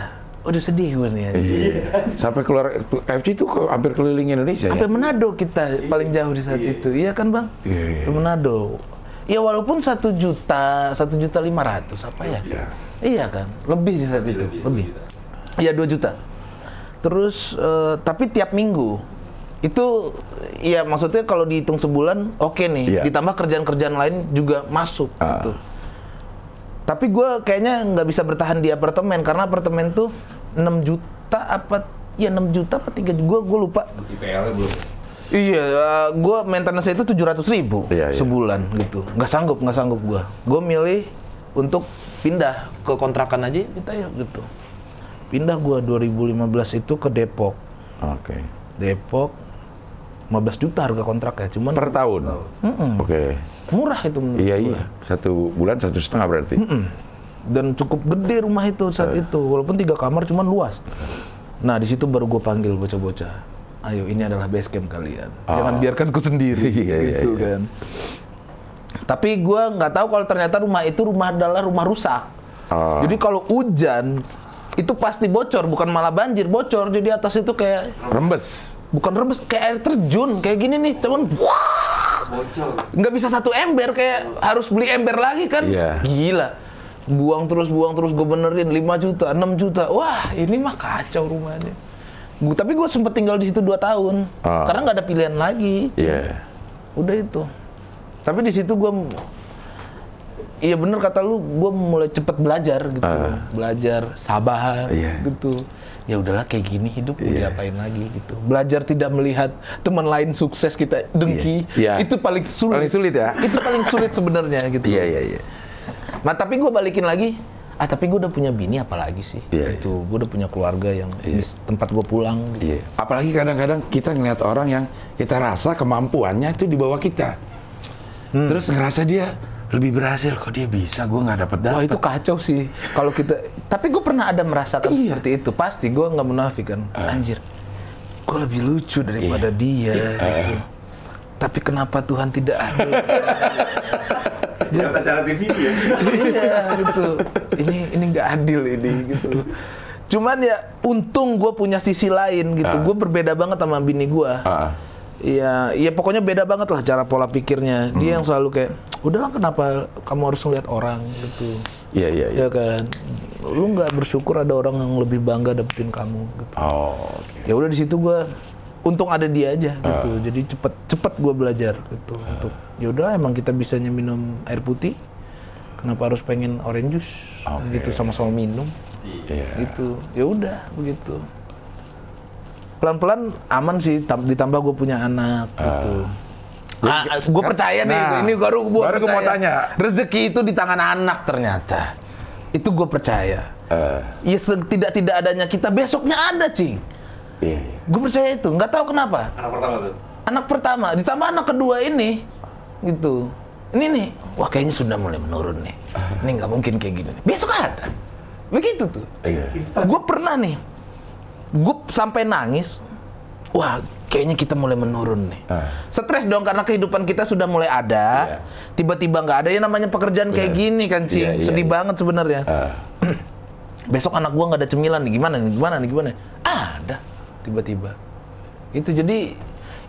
udah sedih gue nih Iya. Sampai keluar FC itu ke, hampir keliling Indonesia ya. sampai Manado kita paling jauh di saat itu iya kan bang Iya, iya. Ke Manado ya walaupun satu juta satu juta lima ratus apa ya Iya. Iya kan, lebih di saat itu, lebih. Iya 2 juta. Terus eh, tapi tiap minggu itu ya maksudnya kalau dihitung sebulan oke nih, Iya. ditambah kerjaan-kerjaan lain juga masuk Ah. gitu. Tapi gue kayaknya nggak bisa bertahan di apartemen karena apartemen tuh 6 juta apa ya 6 juta apa 3 gue gue lupa. IPL-nya belum. Iya, gue maintenance itu tujuh ratus ribu Iya, iya. sebulan gitu. Nggak sanggup, nggak sanggup gue. Gue milih untuk pindah ke kontrakan aja kita ya gitu. Pindah gue 2015 itu ke Depok. Oke. Depok 15 juta harga kontraknya, cuman Per tahun. Oke. murah itu menurut Iya gua. iya. Satu bulan satu setengah berarti. Dan cukup gede rumah itu saat Eh. itu, walaupun tiga kamar cuman luas. Nah di situ baru gue panggil bocah-bocah. Ayo ini adalah base camp kalian. Jangan biarkan ku sendiri. Iya, iya, gitu iya. kan. Tapi gue nggak tahu kalau ternyata rumah itu rumah adalah rumah rusak. Ah. Jadi kalau hujan itu pasti bocor, bukan malah banjir, bocor. Jadi atas itu kayak Rembes. bukan rembes, kayak air terjun, kayak gini nih, cuman wah, Bocor. nggak bisa satu ember, kayak harus beli ember lagi kan? Iya. Gila. Buang terus, buang terus, gue benerin 5 juta, 6 juta. Wah, ini mah kacau rumahnya. Gua, tapi gue sempet tinggal di situ 2 tahun, Ah. karena nggak ada pilihan lagi. Iya. Udah itu. Tapi di situ gue, iya bener kata lu, gue mulai cepet belajar gitu, Ah. belajar sabar Iya. gitu. Ya udahlah kayak gini hidup mau Iya. diapain lagi gitu. Belajar tidak melihat teman lain sukses kita dengki, Iya. itu paling sulit. Paling sulit ya? Itu paling sulit sebenarnya gitu. Iya iya iya. Nah tapi gue balikin lagi, ah tapi gue udah punya bini apalagi sih? Iya, itu gue udah punya keluarga yang bis- tempat gue pulang. Gitu. Iya. Apalagi kadang-kadang kita ngeliat orang yang kita rasa kemampuannya itu di bawah kita. Terus ngerasa dia lebih berhasil kok dia bisa, gue nggak dapat dapat. Wah itu kacau sih kalau kita. Tapi gue pernah ada merasakan Iya. seperti itu. Pasti gue nggak munafik kan. Anjir, gue lebih lucu daripada dia. Gitu. Tapi kenapa Tuhan tidak adil? Ya, acara TV ya. iya gitu. Ini ini nggak adil ini gitu. Cuman ya untung gue punya sisi lain gitu. Gue berbeda banget sama bini gue. Ah. Iya, iya pokoknya beda banget lah cara pola pikirnya. Dia yang selalu kayak, udahlah kenapa kamu harus ngeliat orang gitu. Iya iya iya. Ya kan, lu nggak bersyukur ada orang yang lebih bangga dapetin kamu. Gitu. Oh. oke. Ya udah di situ gue, untung ada dia aja gitu. Jadi cepet cepet gue belajar gitu. Untuk ya udah emang kita bisanya minum air putih, kenapa harus pengen orange juice Oke. gitu sama-sama minum Iya. gitu. Ya udah begitu. pelan-pelan aman sih tam- ditambah gue punya anak gitu. Nah, gue percaya nih, Nah, ini baru gue baru gua mau tanya. Rezeki itu di tangan anak ternyata. Itu gue percaya. Eh, Ya setidak-tidak adanya kita besoknya ada, Cing. Iya, iya. Gue percaya itu, nggak tahu kenapa. Anak pertama tuh. Anak pertama, ditambah anak kedua ini, gitu. Ini nih, wah kayaknya sudah mulai menurun nih. Ini nggak mungkin kayak gini. Besok ada. Begitu tuh. Iya. Gue pernah nih, gue sampai nangis. Wah, kayaknya kita mulai menurun nih. Ah. Stres dong karena kehidupan kita sudah mulai ada. Iya. Tiba-tiba nggak ada ya namanya pekerjaan kayak Benar. gini kan, Cing. Iya, iya, Sedih iya. banget sebenarnya. Ah, Besok anak gua nggak ada cemilan nih, gimana nih? Gimana nih? Gimana? nih? Ada, tiba-tiba. Itu jadi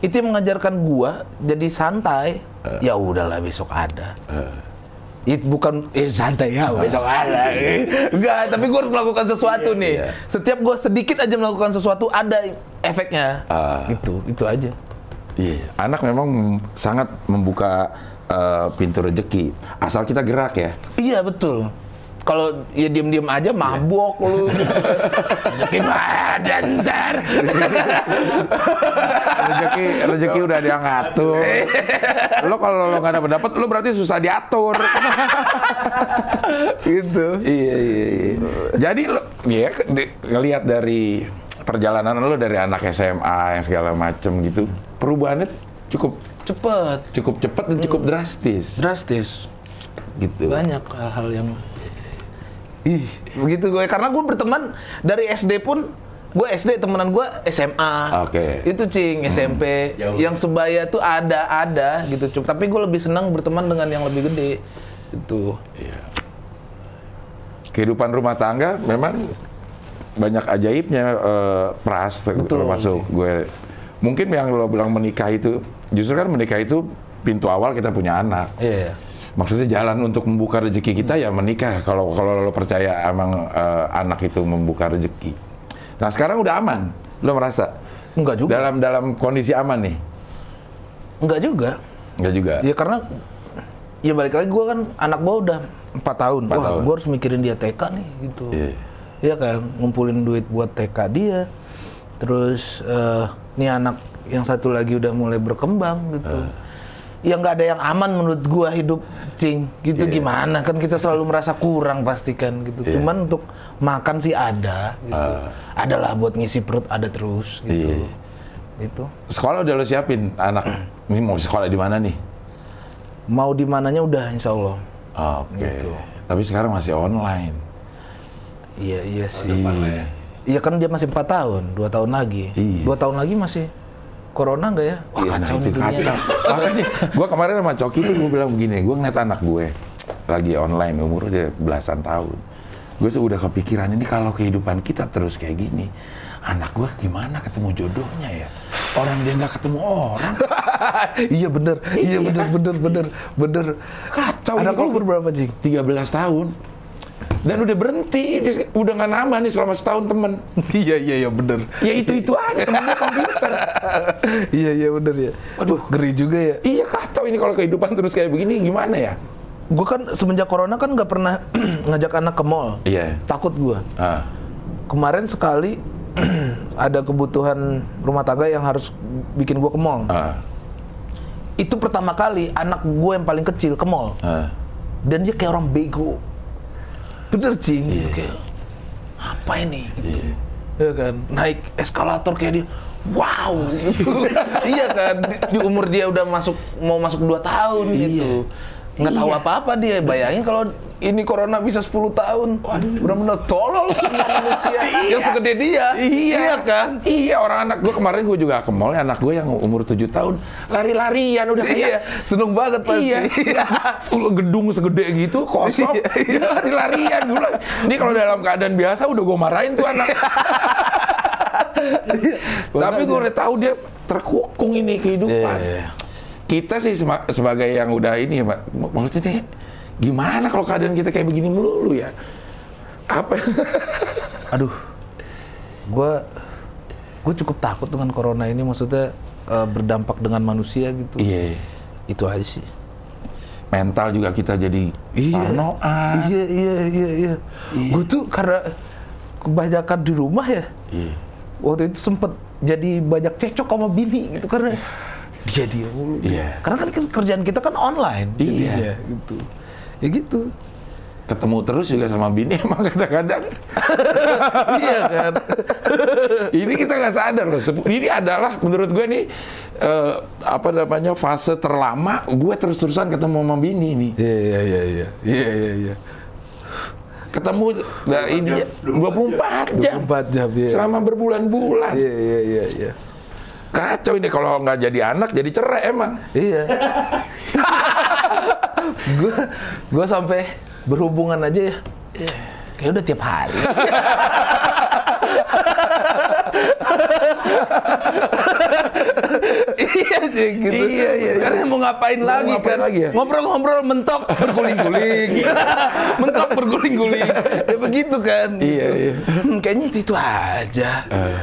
itu yang mengajarkan gua jadi santai. Eh. Ya udahlah besok ada. Itu bukan eh santai ya besok ada. Enggak, tapi gua harus melakukan sesuatu Iya, nih. iya. Setiap gua sedikit aja melakukan sesuatu ada efeknya. Ah. Gitu, itu aja. Iya, anak memang sangat membuka eh, pintu rezeki asal kita gerak ya. Iya betul. Kalau ya diem-diem aja mabok lu. Rezeki mah ada ntar. rezeki rezeki udah dia ngatur. lo kalau lo nggak dapat dapat, lo berarti susah diatur. gitu. iya iya iya. Jadi lo, ya ngelihat dari perjalanan lo dari anak SMA yang segala macem gitu, perubahannya cukup Cepet, cukup cepat dan cukup drastis drastis. gitu. Banyak hal-hal yang Ih, begitu gue karena gue berteman dari SD pun gue SD temenan gue SMA. Oke. Itu cing SMP Jauh. yang sebaya tuh ada ada gitu Cuk. Tapi gue lebih senang berteman dengan yang lebih gede. Itu. Iya. Kehidupan rumah tangga memang banyak ajaibnya eh, pras Betul, termasuk gue. Mungkin yang lo bilang menikah itu justru kan menikah itu pintu awal kita punya anak. Iya. Maksudnya jalan untuk membuka rezeki kita ya menikah. Kalau kalau lo percaya emang eh, anak itu membuka rezeki. Nah sekarang udah aman, lo merasa Enggak juga. dalam dalam kondisi aman nih? Enggak juga. Enggak juga. Ya karena ya balik lagi gue kan anak gue udah empat tahun. Empat Wah, tahun. gue harus mikirin dia TK nih gitu. Iya. Iya kan, ngumpulin duit buat TK dia. Terus eh nih anak yang satu lagi udah mulai berkembang gitu. Eh. Ya nggak ada yang aman menurut gua hidup cing gitu Iya. gimana kan kita selalu merasa kurang pastikan gitu. Iya. Cuman untuk makan sih ada gitu. Ah. Adalah buat ngisi perut ada terus gitu. Iya. Itu. Sekolah udah lo siapin anak. Ini mau sekolah di mana nih? Mau di mananya udah insya Allah. Oke. Gitu. Tapi sekarang masih online. Iya iya sih. Depan lah ya. Iya kan dia masih empat tahun, dua tahun lagi. Iya. Dua tahun lagi masih corona nggak ya? Wah Iya, nah kacau nih dunia. kacau. Makanya gue kemarin sama Coki tuh gue bilang begini, gue ngeliat anak gue lagi online umur dia belasan tahun. Gue udah kepikiran ini kalau kehidupan kita terus kayak gini, anak gue gimana ketemu jodohnya ya? Orang dia nggak ketemu orang, iya bener, iya bener, bener, bener, bener. kacau. Anak lu berapa Jing? 13 tahun. Dan udah berhenti, udah nggak nambah nih selama setahun temen. iya iya iya bener. Ya itu-itu aja temennya komputer. iya iya bener ya. Aduh ngeri juga ya. Iya kacau ini kalau kehidupan terus kayak begini gimana ya? Gue kan semenjak corona kan nggak pernah ngajak anak ke mall. Iya. Takut gue. Ah. Kemarin sekali ada kebutuhan rumah tangga yang harus bikin gue ke mall. Ah. Itu pertama kali anak gue yang paling kecil ke mall. Ah. dan dia kayak orang bego bener cing Iya. gitu kayak apa ini? Gitu. Ya kan? Naik eskalator kayak dia wow. Gitu. iya kan? Di, di umur dia udah masuk mau masuk 2 tahun gitu nggak tahu Iya. apa-apa dia bayangin kalau ini corona bisa 10 tahun. Benar-benar tolol semua manusia. Yang segede dia. Iya. Kan? Iya orang anak gue kemarin gue juga ke mall anak gue yang umur 7 tahun lari-larian udah kayak iya seneng banget pasti. Iya, gedung segede gitu kosong, Iya, dia lari-larian. Gue ini kalau dalam keadaan biasa udah gue marahin tuh anak. Tapi gue udah tahu dia terkukung ini kehidupan. Iya. Kita sih sebagai yang udah ini, Pak, maksudnya gimana kalau keadaan kita kayak begini melulu ya? Apa? aduh gue gue cukup takut dengan corona ini maksudnya eh, berdampak dengan manusia gitu Iya. itu aja sih Mental juga kita jadi parnoan. iya iya iya iya gue tuh karena kebanyakan di rumah ya Iya. waktu itu sempet jadi banyak cekcok sama bini gitu karena dia dia mulu. Iya. Karena kan kerjaan kita kan online. Iya. jadinya, gitu. Ya gitu. Ketemu terus juga sama bini emang kadang-kadang. iya kan. ini kita nggak sadar loh. Ini adalah menurut gue nih eh, apa namanya fase terlama gue terus-terusan ketemu sama bini nih. Iya iya iya iya. Iya iya iya. Ketemu nah, ini 24 jam. 24 jam ya. Selama berbulan-bulan. Iya iya iya iya. Kacau ini kalau nggak jadi anak jadi cerai emang. Iya. Gue gue sampai berhubungan aja ya. Kayak udah tiap hari. iya sih gitu. Iya, iya, iya. Karena mau ngapain Mau lagi ngapain kan? lagi ya? Ngobrol-ngobrol mentok berguling-guling. mentok berguling-guling. ya begitu kan. Iya, gitu. iya. Hmm, kayaknya itu aja.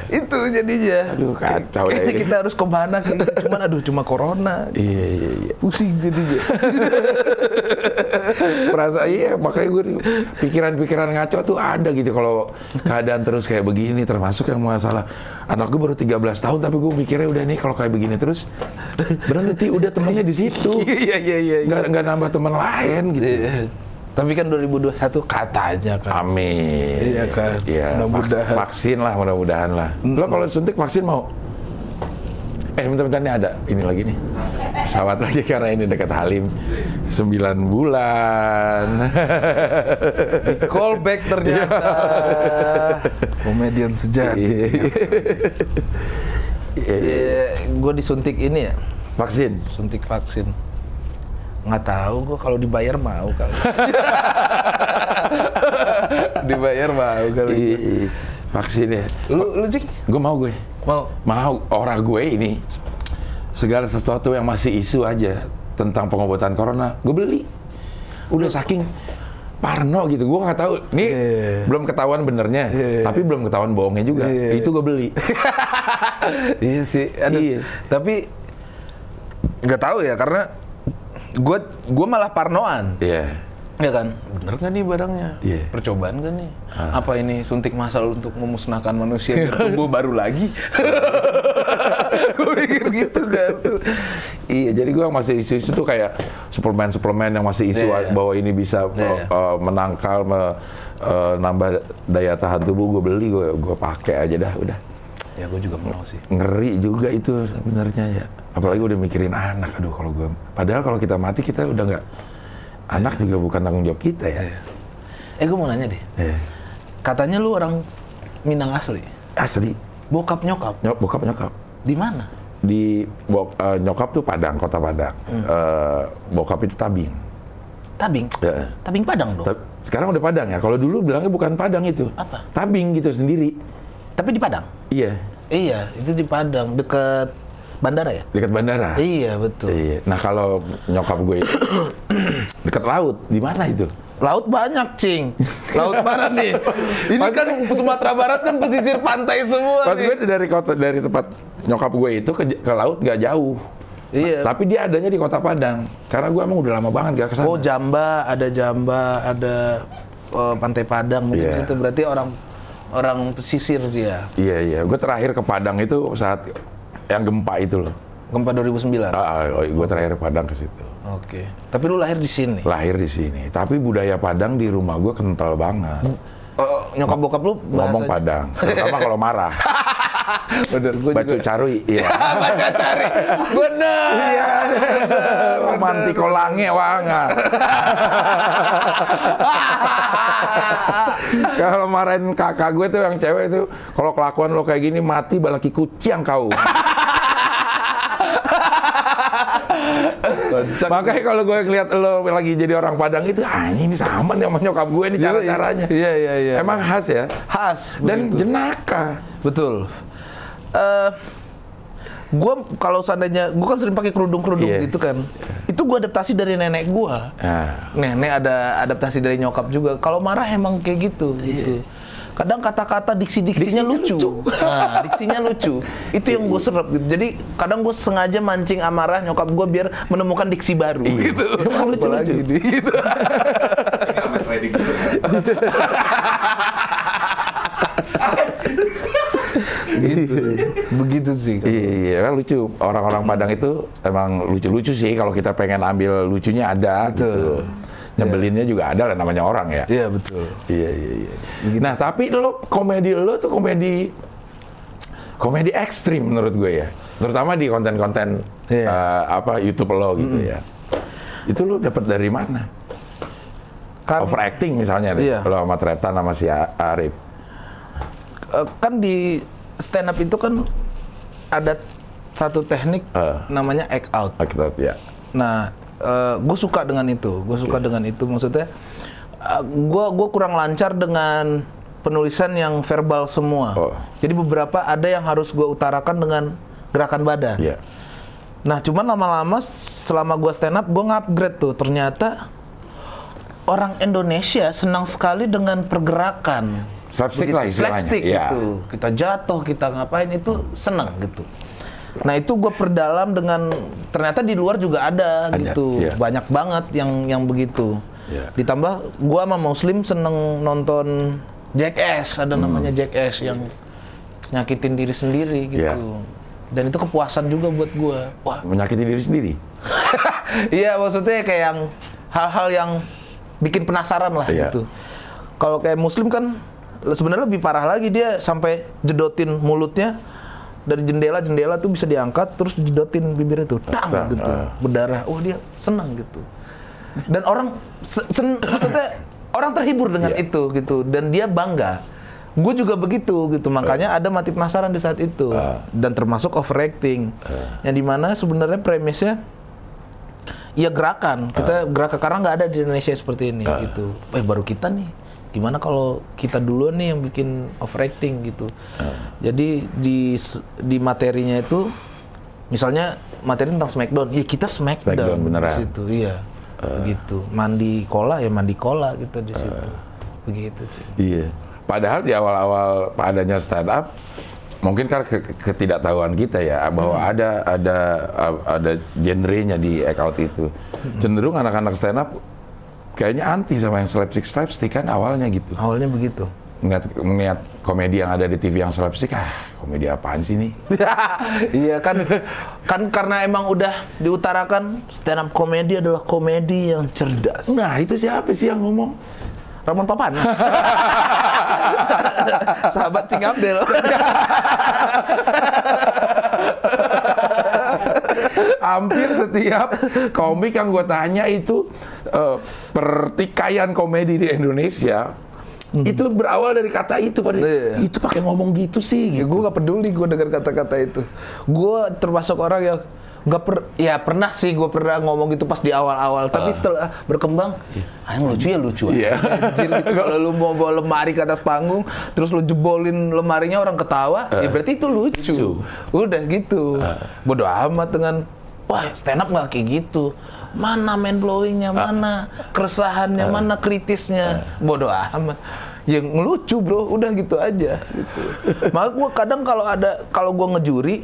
Itu jadinya. Aduh, kacau deh Kayaknya ini. kita harus ke mana. Cuman aduh cuma corona. Iya iya iya. Pusing jadinya. Perasaan iya makanya gue pikiran-pikiran ngaco tuh ada gitu kalau keadaan terus kayak begini termasuk yang masalah anak gue baru 13 tahun tapi gue mikirnya udah nih kalau kayak begini terus berhenti udah temennya di situ Iya iya iya. iya. nggak nggak nambah teman lain gitu Iya. Tapi kan 2021 katanya kan. Amin Iya kan. Iya, Mudah-mudahan. vaks- vaksin lah mudah-mudahan lah lo kalau suntik vaksin mau eh bentar-bentar nih ada ini lagi nih pesawat lagi karena ini dekat Halim 9 bulan Callback ternyata. Komedian sejati. Iya. Iya, iya. Iya, gue disuntik ini ya, vaksin suntik vaksin. Nggak tahu gue kalau dibayar mau kali. dibayar mau kali. Vaksin ya. Lu lu Cik? Gue mau gue. Mau? Mau orang gue ini segala sesuatu yang masih isu aja tentang pengobatan corona, gue beli. Udah saking parno gitu, gue nggak tahu. Ini Iya. belum ketahuan benernya, Iya. tapi belum ketahuan bohongnya juga. Iya. Itu gue beli. iya sih. Aduh, Iya. Tapi nggak tahu ya karena gue gue malah parnoan. Iya. Ya kan? Bener nggak nih barangnya? Iya. Percobaan kan nih? Apa ini suntik masal untuk memusnahkan manusia biar tumbuh baru lagi? Gue pikir gitu kan. Iya, jadi gue masih isu-isu tuh kayak suplemen-suplemen yang masih isu Iya, iya. bahwa ini bisa Iya, iya. uh, menangkal, me- uh, nambah daya tahan tubuh. Gue beli, gue gue pakai aja dah, udah. Ya gue juga mau sih. ngeri juga itu sebenarnya ya apalagi udah mikirin anak aduh kalau gue padahal kalau kita mati kita udah nggak anak juga bukan tanggung jawab kita ya Eh gue mau nanya deh. Eh, Katanya lu orang Minang asli. asli Bokap nyokap. nyok bokap nyokap Di mana? di bok, eh, nyokap tuh Padang kota Padang Eh, bokap itu Tabing Tabing. ya. Tabing Padang dong. Ta- sekarang udah Padang ya kalau dulu bilangnya bukan Padang itu Apa? Tabing gitu sendiri Tapi di Padang. iya Iya, itu di Padang deket bandara ya? dekat bandara Iya betul. Iya. Nah kalau nyokap gue itu dekat laut, di mana itu? Laut banyak, Cing. Laut mana nih? Ini kan Sumatera Barat kan pesisir pantai semua Pas gue dari kota dari tempat nyokap gue itu ke, ke laut nggak jauh. Iya. Tapi dia adanya di kota Padang. Karena gue emang udah lama banget gak ke sana. Oh, Jamba, ada Jamba, ada eh, Pantai Padang mungkin Iya. itu berarti orang orang pesisir dia. Iya iya. Gue terakhir ke Padang itu saat yang gempa itu loh. Gempa 2009. Ah, oh, gue terakhir Padang ke situ. Oke. Tapi lu lahir di sini. Lahir di sini. Tapi budaya Padang di rumah gue kental banget. Oh, nyokap bokap lu Ngomong bahasanya- Padang. Terutama kalau marah. Bener, gue Bacu juga. carui. Iya. Baca cari. Bener. Iya. Romantiko lange wanga. kalau marahin kakak gue tuh yang cewek itu, kalau kelakuan lo kayak gini mati balaki kucing kau. Kocak. Makanya kalau gue ngeliat lo lagi jadi orang Padang itu, ah ini sama nih sama nyokap gue nih cara-caranya. Iya, iya, iya. Emang khas ya. khas Dan begitu. jenaka. Betul. Eh gue kalau seandainya gue kan sering pakai kerudung-kerudung Iya. gitu kan. Itu gue adaptasi dari nenek gue. Nah, Nenek ada adaptasi dari nyokap juga. Kalau marah emang kayak gitu gitu. Kadang kata-kata diksi-diksinya Diksinya lucu. lucu. Nah, diksinya lucu. Itu yang gue serap gitu. Jadi kadang gue sengaja mancing amarah nyokap gue biar menemukan diksi baru Iya. gitu. Emang lucu-lucu. Apalagi di- gitu. Gitu. Begitu sih. Iya, iya kan lucu. Orang-orang Padang itu emang lucu-lucu sih. Kalau kita pengen ambil lucunya ada gitu. Nyebelinnya juga ada lah namanya orang ya. Iya betul. Iya, iya, iya. Nah, tapi lo komedi lo tuh komedi komedi ekstrim menurut gue ya. Terutama di konten-konten Iya. eh, apa YouTube lo gitu ya. Itu lo dapat dari mana? Kan, Overacting misalnya deh. Iya. Lo sama Tretan sama si Arif. eh, kan di stand up itu kan ada satu teknik Eh. namanya act out. Kita ya. Nah, gue suka dengan itu. Gue suka dengan itu. Maksudnya, gue gue kurang lancar dengan penulisan yang verbal semua. Oh. Jadi beberapa ada yang harus gue utarakan dengan gerakan badan. Iya. Nah, cuman lama-lama selama gue stand up, gue ngupgrade tuh. Ternyata orang Indonesia senang sekali dengan pergerakan. Slapstick lah istilahnya. Slapstick Iya. gitu. Kita jatuh, kita ngapain itu senang gitu. Nah itu gue perdalam dengan ternyata di luar juga ada, Ada, gitu, iya. banyak banget yang yang begitu. Iya. Ditambah gue sama Muslim seneng nonton Jackass, ada Hmm. namanya Jackass yang nyakitin diri sendiri gitu. Iya. Dan itu kepuasan juga buat gue. Wah Menyakiti diri sendiri. Iya maksudnya kayak yang hal-hal yang bikin penasaran lah Iya. gitu. Kalau kayak Muslim kan sebenarnya lebih parah lagi dia sampai jedotin mulutnya dari jendela-jendela tuh bisa diangkat terus jedotin bibirnya tuh tang Tang, gitu. ah. berdarah. Wah dia senang gitu. Dan orang se- sen- maksudnya orang terhibur dengan Iya. itu gitu. Dan dia bangga. Gue juga begitu gitu. Makanya ada mati penasaran di saat itu. Ah. dan termasuk overacting. Yang di mana sebenarnya premisnya ya gerakan. Kita gerakan karena nggak ada di Indonesia seperti ini gitu. Eh baru kita nih gimana kalau kita duluan nih yang bikin overacting gitu jadi di di materinya itu misalnya materi tentang Smackdown ya kita Smackdown, Smackdown, beneran. di situ iya begitu mandi kola ya mandi kola gitu di situ begitu sih Iya. Padahal di awal-awal adanya stand up mungkin ke- ketidaktahuan kita ya bahwa Hmm. ada ada ada genrenya di act out itu. Hmm. Cenderung anak-anak stand up kayaknya anti sama yang slapstick slapstick kan awalnya gitu. awalnya begitu Melihat melihat komedi yang ada di TV yang slapstick ah komedi apaan sih nih? iya kan kan karena emang udah diutarakan stand up komedi adalah komedi yang cerdas Nah itu siapa sih yang ngomong? Ramon Papan. Sahabat Cing Abdel. Hampir setiap komik yang gue tanya itu eh, pertikaian komedi di Indonesia itu berawal dari kata itu pada Iya. itu pakai ngomong gitu sih ya, gitu. gue gak peduli gue dengar kata-kata itu. Gue termasuk orang yang nggak per ya pernah sih gue pernah ngomong gitu pas di awal-awal. Tapi setelah berkembang ah yang lucu ya lucu. Iya. Anjir gitu. kalau lu mau bawa lemari ke atas panggung terus lu jebolin lemarinya orang ketawa ya berarti itu lucu, Lucu. udah gitu. Bodoh amat dengan wah stand up nggak kayak gitu. Mana main blowingnya mana keresahannya mana kritisnya. Bodoh amat. Yang ngelucu bro. Udah gitu aja gitu. Maka gue kadang kalau ada kalau gue ngejuri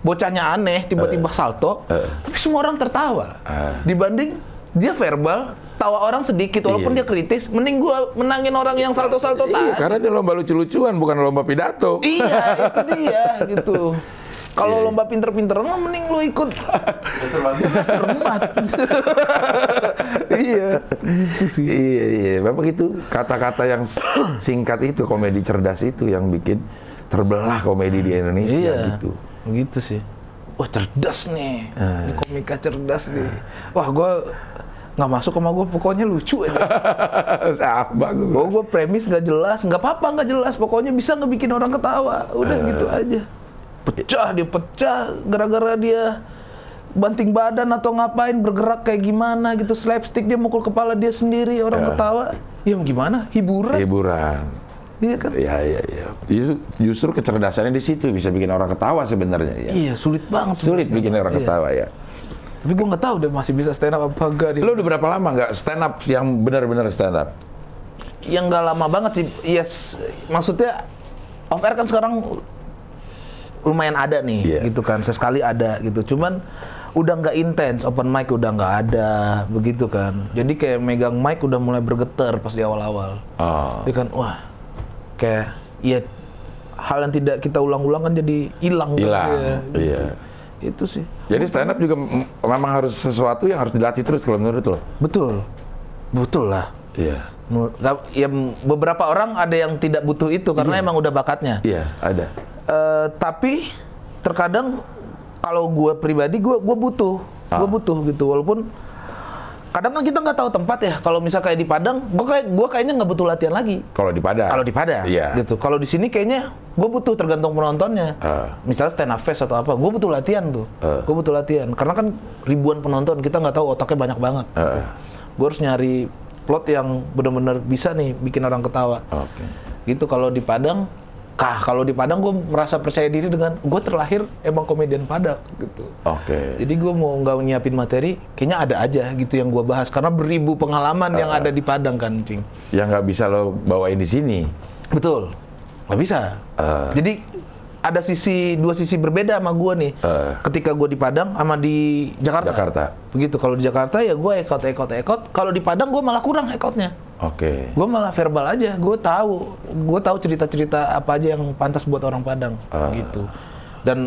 bocahnya aneh tiba-tiba salto. Tapi semua orang tertawa. Dibanding dia verbal tawa orang sedikit walaupun Iya. dia kritis mending gue menangin orang yang salto-salto Iya, tadi. karena dia lomba lucu-lucuan bukan lomba pidato. iya itu dia gitu. Kalau lomba pinter-pinteran mah mending lu ikut. Iya. Iya, iya. Memang itu kata-kata yang singkat itu komedi cerdas itu yang bikin terbelah komedi di Indonesia iya. gitu. Begitu sih. Wah cerdas nih. Ini komika cerdas nih. Wah gue nggak masuk sama gue pokoknya lucu ya Sama gue. Gue premis nggak jelas, nggak apa-apa nggak jelas, pokoknya bisa ngebikin orang ketawa, udah gitu aja. Pecah dia pecah gara-gara dia banting badan atau ngapain bergerak kayak gimana gitu slapstick dia mukul kepala dia sendiri orang ketawa. Ya gimana? Hiburan. Hiburan. Iya kan Ya, ya, ya. Justru, justru kecerdasannya di situ bisa bikin orang ketawa sebenarnya ya. iya sulit banget Sulit bikin orang Iya. ketawa ya. tapi gue nggak tahu deh masih bisa stand up apa enggak Lo udah berapa lama nggak stand up yang benar-benar stand up? yang nggak lama banget sih yes maksudnya off air kan sekarang lumayan ada nih Iya. gitu kan sesekali ada gitu cuman udah nggak intens open mic udah nggak ada begitu kan jadi kayak megang mic udah mulai bergetar pas di awal-awal Oh. Dia kan wah kayak ya hal yang tidak kita ulang-ulang kan jadi hilang. kan Hilang, dia, gitu. iya. Itu sih. Jadi stand up juga memang harus sesuatu yang harus dilatih terus kalau menurut lo. Betul. Betul lah. Iya. Ya beberapa orang ada yang tidak butuh itu karena emang udah bakatnya. Iya, ada. Eh, tapi terkadang kalau gue pribadi gue gue butuh Ah. gue butuh gitu walaupun kadang kan kita nggak tahu tempat ya kalau misal kayak di Padang gue kayak gue kayaknya nggak butuh latihan lagi Kalau di Padang. kalau di Padang Iya. gitu kalau di sini kayaknya gue butuh tergantung penontonnya Ah. misalnya stand up fest atau apa gue butuh latihan tuh Ah. gue butuh latihan karena kan ribuan penonton kita nggak tahu otaknya banyak banget gitu. Ah. gue harus nyari plot yang benar-benar bisa nih bikin orang ketawa Oke. gitu kalau di Padang kah kalau di Padang gue merasa percaya diri dengan gue terlahir emang komedian Padang gitu Oke. jadi gue mau nggak nyiapin materi kayaknya ada aja gitu yang gue bahas karena beribu pengalaman yang ada di Padang kan cing Yang nggak bisa lo bawain di sini. betul nggak bisa Ah. jadi ada sisi dua sisi berbeda sama gue nih Ah. ketika gue di Padang sama di Jakarta Jakarta. begitu kalau di Jakarta ya gue ekot ekot ekot kalau di Padang gue malah kurang ekotnya Oke. gue malah verbal aja gue tahu gue tahu cerita cerita apa aja yang pantas buat orang Padang Ah. gitu dan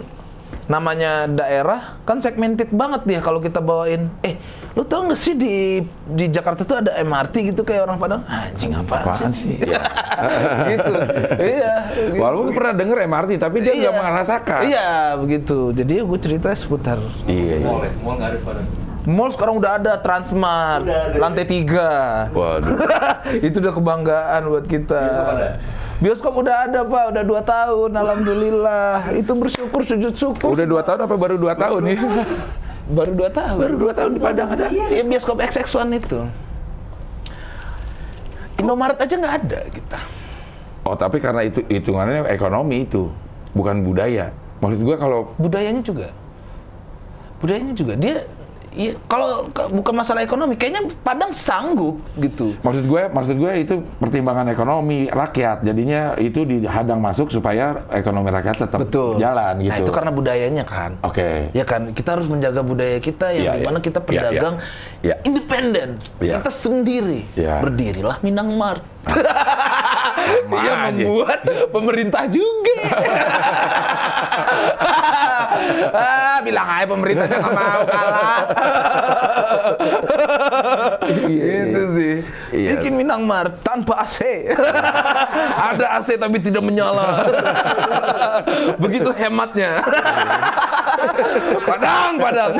namanya daerah kan segmented banget dia kalau kita bawain eh lu tau gak sih di di Jakarta tuh ada MRT gitu kayak orang Padang anjing apa Apaan sih sih? Ya. gitu iya gitu. Walaupun pernah denger MRT, tapi dia nggak Iya. merasakan. iya begitu jadi gue cerita seputar Iya. iya. Mall ya, mall nggak ada Padang. Mall sekarang udah ada Transmart, Udah ada. lantai tiga. Waduh. itu udah kebanggaan buat kita. Bioskop ada? Bioskop udah ada pak, udah dua tahun, alhamdulillah. Itu bersyukur sujud syukur. Udah dua tahun apa baru dua tahun nih? baru dua tahun. baru dua tahun di Padang ada. Iya bioskop XX1 itu. Indomaret aja nggak ada kita. Oh tapi karena itu hitungannya ekonomi itu, bukan budaya. Maksud gua kalau Budayanya juga. Budayanya juga dia. Iya, kalau bukan masalah ekonomi, kayaknya Padang sanggup gitu. maksud gue maksud gue itu pertimbangan ekonomi rakyat jadinya itu dihadang masuk supaya ekonomi rakyat tetap Betul. jalan gitu. Nah itu karena budayanya kan. Oke. Ya kan, kita harus menjaga budaya kita yang Iya, di mana iya. kita Iya, pedagang iya. independen, Iya. kita sendiri. Iya. Berdirilah Minang Mart. Sama Yang membuat pemerintah juga. ah, bilang aja pemerintahnya nggak mau kalah. gitu sih. Iya. Bikin Minang Mart tanpa AC. Ada AC tapi tidak menyala. Begitu hematnya. padang, padang.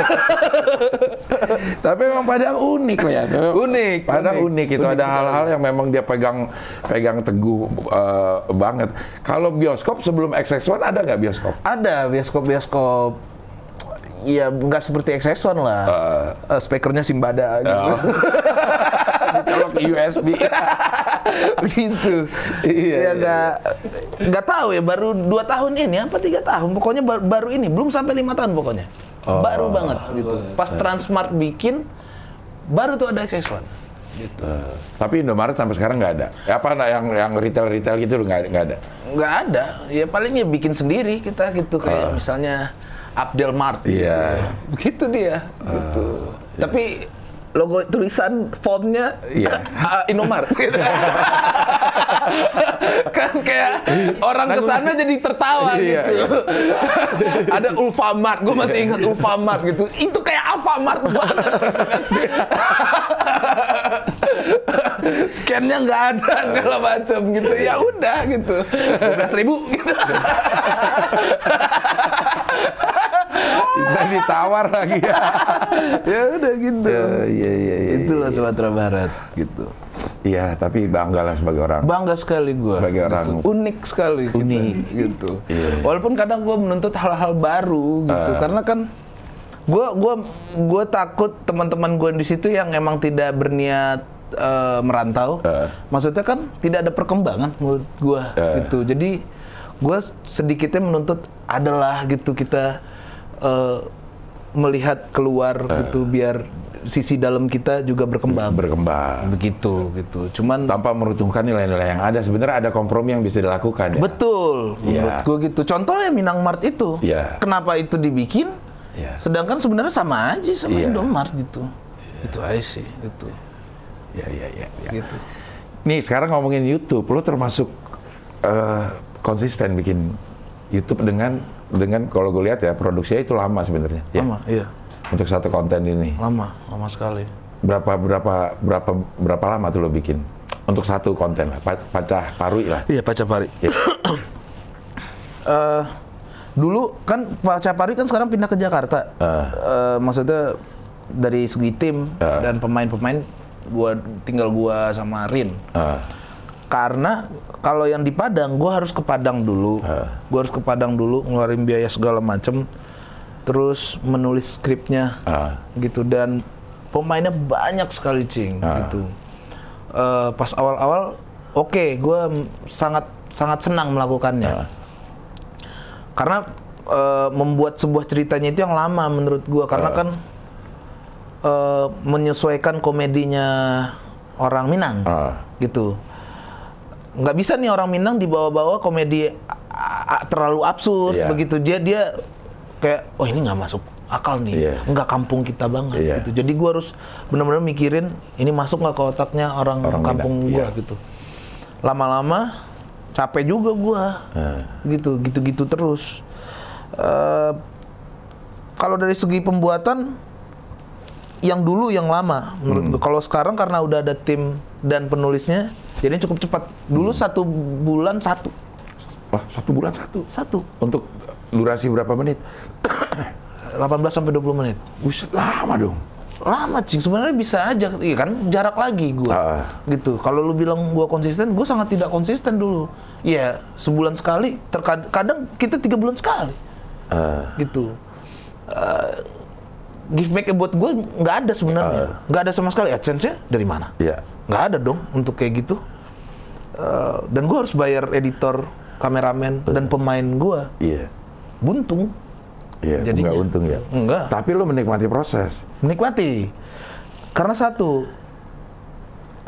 Tapi memang Padang unik ya. Unik, Padang unik. unik, itu ada hal-hal yang memang dia pegang pegang teguh eh, banget. Kalau bioskop sebelum XX1 ada nggak bioskop? Ada bioskop-bioskop ya nggak seperti XX1 lah. Eh, speakernya Simbada gitu. Oh. Colok USB. gitu. Iya, ya nggak nggak tahu ya baru dua tahun ini apa tiga tahun pokoknya baru, baru ini belum sampai lima tahun pokoknya Oh. baru banget gitu. Pas Transmart bikin baru tuh ada XX1. Eh, Tapi Indomaret sampai sekarang nggak ada. Ya, apa yang yang retail retail gitu nggak nggak ada. Nggak ada. Ya paling ya bikin sendiri kita gitu kayak misalnya Abdel Mart gitu. Iya. Begitu dia gitu. Tapi logo tulisan fontnya Iya. Indomaret gitu. kan kayak orang ke sana jadi tertawa Iya, gitu. Ada Ulfamart, gue masih ingat Ulfamart gitu. Itu kayak Alfamart banget. Scannya nggak ada segala macam gitu. Ya udah gitu. 12 ribu gitu. Kita ditawar lagi ya. ya udah gitu. Iya iya iya. Itulah Sumatera Barat gitu. Iya, tapi bangga lah sebagai orang. Bangga sekali gue. Sebagai orang- unik sekali kita, Unik. gitu. Iya. Walaupun kadang gue menuntut hal-hal baru gitu, Ah. karena kan gue gua gua takut teman-teman gue di situ yang emang tidak berniat eh, merantau. Ah. Maksudnya kan tidak ada perkembangan menurut gue Ah. gitu. Jadi gue sedikitnya menuntut adalah gitu kita eh, melihat keluar Ah. gitu biar sisi dalam kita juga berkembang berkembang begitu gitu. Cuman tanpa meruntuhkan nilai-nilai yang ada. Sebenarnya ada kompromi yang bisa dilakukan. Ya? betul Iya. menurut gue gitu. Contohnya Minang Mart itu. Iya. Kenapa itu dibikin? Iya. Sedangkan sebenarnya sama aja sama Iya. Indomart gitu. Itu aja sih gitu. Ya, ya, ya, ya. Gitu. Nih sekarang ngomongin YouTube, lo termasuk eh, konsisten bikin YouTube dengan dengan kalau gue lihat ya produksinya itu lama sebenarnya. Ya. Lama, iya. Untuk satu konten ini. Lama, lama sekali. Berapa berapa berapa berapa lama tuh lo bikin? Untuk satu konten lah, Pa- pacah parui lah. Iya, Pacapari. Ya. Eh, dulu kan Pacapari kan sekarang pindah ke Jakarta. Ah. Eh, maksudnya dari segi tim Ah. dan pemain-pemain gua tinggal gua sama Rin. Ah, Karena kalau yang di Padang, gua harus ke Padang dulu. Ah. Gua harus ke Padang dulu, ngeluarin biaya segala macem. Terus menulis skripnya, ah, gitu. Dan pemainnya banyak sekali, cing, Ah. gitu. Eh, pas awal-awal, oke, gua sangat sangat senang melakukannya. Ah. Karena eh, membuat sebuah ceritanya itu yang lama menurut gua. Karena Ah. kan eh, menyesuaikan komedinya orang Minang ah. gitu nggak bisa nih orang Minang dibawa-bawa komedi terlalu absurd Iya. begitu dia dia kayak oh ini nggak masuk akal nih Iya. nggak kampung kita banget Iya. gitu jadi gua harus benar-benar mikirin ini masuk nggak ke otaknya orang, Orang kampung gua iya. gitu lama-lama capek juga gua Ah. gitu gitu-gitu terus Eh, kalau dari segi pembuatan yang dulu yang lama menurut Hmm. Kalau sekarang karena udah ada tim dan penulisnya, jadi cukup cepat. Dulu Hmm. satu bulan satu, Wah, satu bulan satu. satu, Untuk durasi berapa menit? 18 sampai 20 menit. Buset, lama dong. Lama cing, sebenarnya bisa aja, iya kan jarak lagi gua. Ah. Gitu. Kalau lu bilang gua konsisten, gua sangat tidak konsisten dulu. Iya, sebulan sekali, terkadang kadang kita tiga bulan sekali. Ah, gitu. Eh, give back buat gue nggak ada sebenarnya, nggak ada sama sekali adsense-nya dari mana? Iya. Nggak ada dong untuk kayak gitu. Eh, dan gue harus bayar editor, kameramen dan pemain gue. Iya. Buntung, Iya, Jadinya. nggak untung ya. Enggak. Tapi lo menikmati proses. menikmati. Karena satu,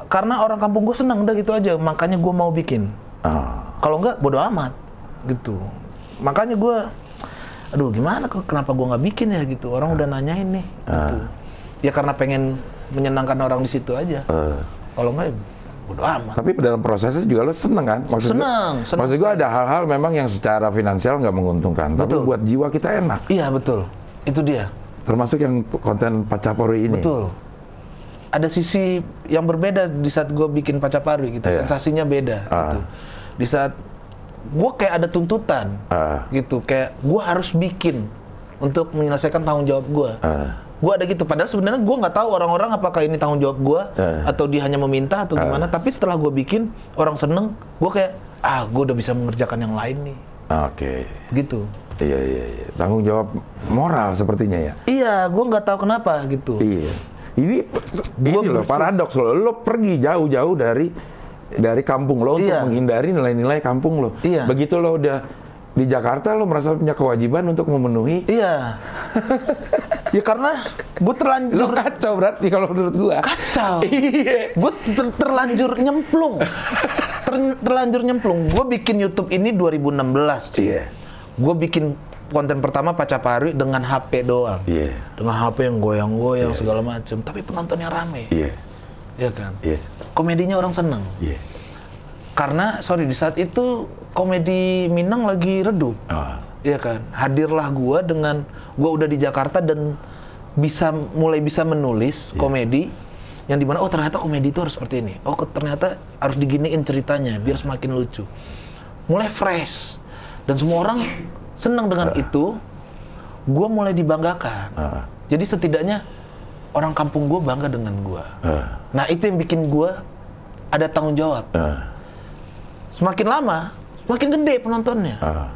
karena orang kampung gue senang udah gitu aja, makanya gue mau bikin. Ah, Kalau nggak, bodo amat, gitu. Makanya gue, aduh gimana kok kenapa gue nggak bikin ya gitu? Orang udah nanyain nih, gitu. Ya karena pengen menyenangkan orang di situ aja. eh. Kalau nggak, ya bodo amat. Tapi dalam prosesnya juga lo seneng kan? Maksud gua- Seneng, seneng Maksud gue ada hal-hal memang yang secara finansial nggak menguntungkan. Tapi Betul. buat jiwa kita enak. Iya betul, itu dia, Termasuk yang konten Pacapori ini. betul. Ada sisi yang berbeda di saat gue bikin Pacapari gitu, Iya. sensasinya beda. Ah. Gitu. Di saat gue kayak ada tuntutan, Ah. gitu, kayak gue harus bikin untuk menyelesaikan tanggung jawab gue. Ah. Gue ada gitu, padahal sebenarnya gue nggak tahu orang-orang apakah ini tanggung jawab gue Eh. atau dia hanya meminta atau gimana. Tapi setelah gue bikin, orang seneng, gue kayak ah gue udah bisa mengerjakan yang lain nih, Oke. gitu. Iya, iya, iya. Tanggung jawab moral sepertinya ya. Iya, gue nggak tahu kenapa gitu. Iya. Ini, ini loh paradoks loh. Lo pergi jauh-jauh dari dari kampung lo untuk Iya. menghindari nilai-nilai kampung lo. Iya. Begitu lo udah di Jakarta lo merasa punya kewajiban untuk memenuhi. Iya. ya karena gue terlanjur Lo kacau berarti kalau menurut gua. kacau. Iya. gue terlanjur nyemplung. Ter- terlanjur nyemplung. Gue bikin YouTube ini 2016. Iya. Gue bikin konten pertama Pacapari dengan HP doang. Iya. Dengan HP yang goyang-goyang segala macem. Tapi penontonnya rame. Iya. Iya kan? Iya. Komedinya orang seneng. Iya. Karena sorry di saat itu komedi Minang lagi redup. Ah. Iya kan? Hadirlah gua dengan gua udah di Jakarta dan bisa mulai bisa menulis Iya. komedi yang di mana oh ternyata komedi itu harus seperti ini. Oh ternyata harus diginiin ceritanya biar semakin lucu. Mulai fresh dan semua orang senang dengan itu. Gua mulai dibanggakan. Ah. Jadi setidaknya orang kampung gua bangga dengan gua. Ah. Nah itu yang bikin gua ada tanggung jawab. Ah. Semakin lama, semakin gede penontonnya. Ah.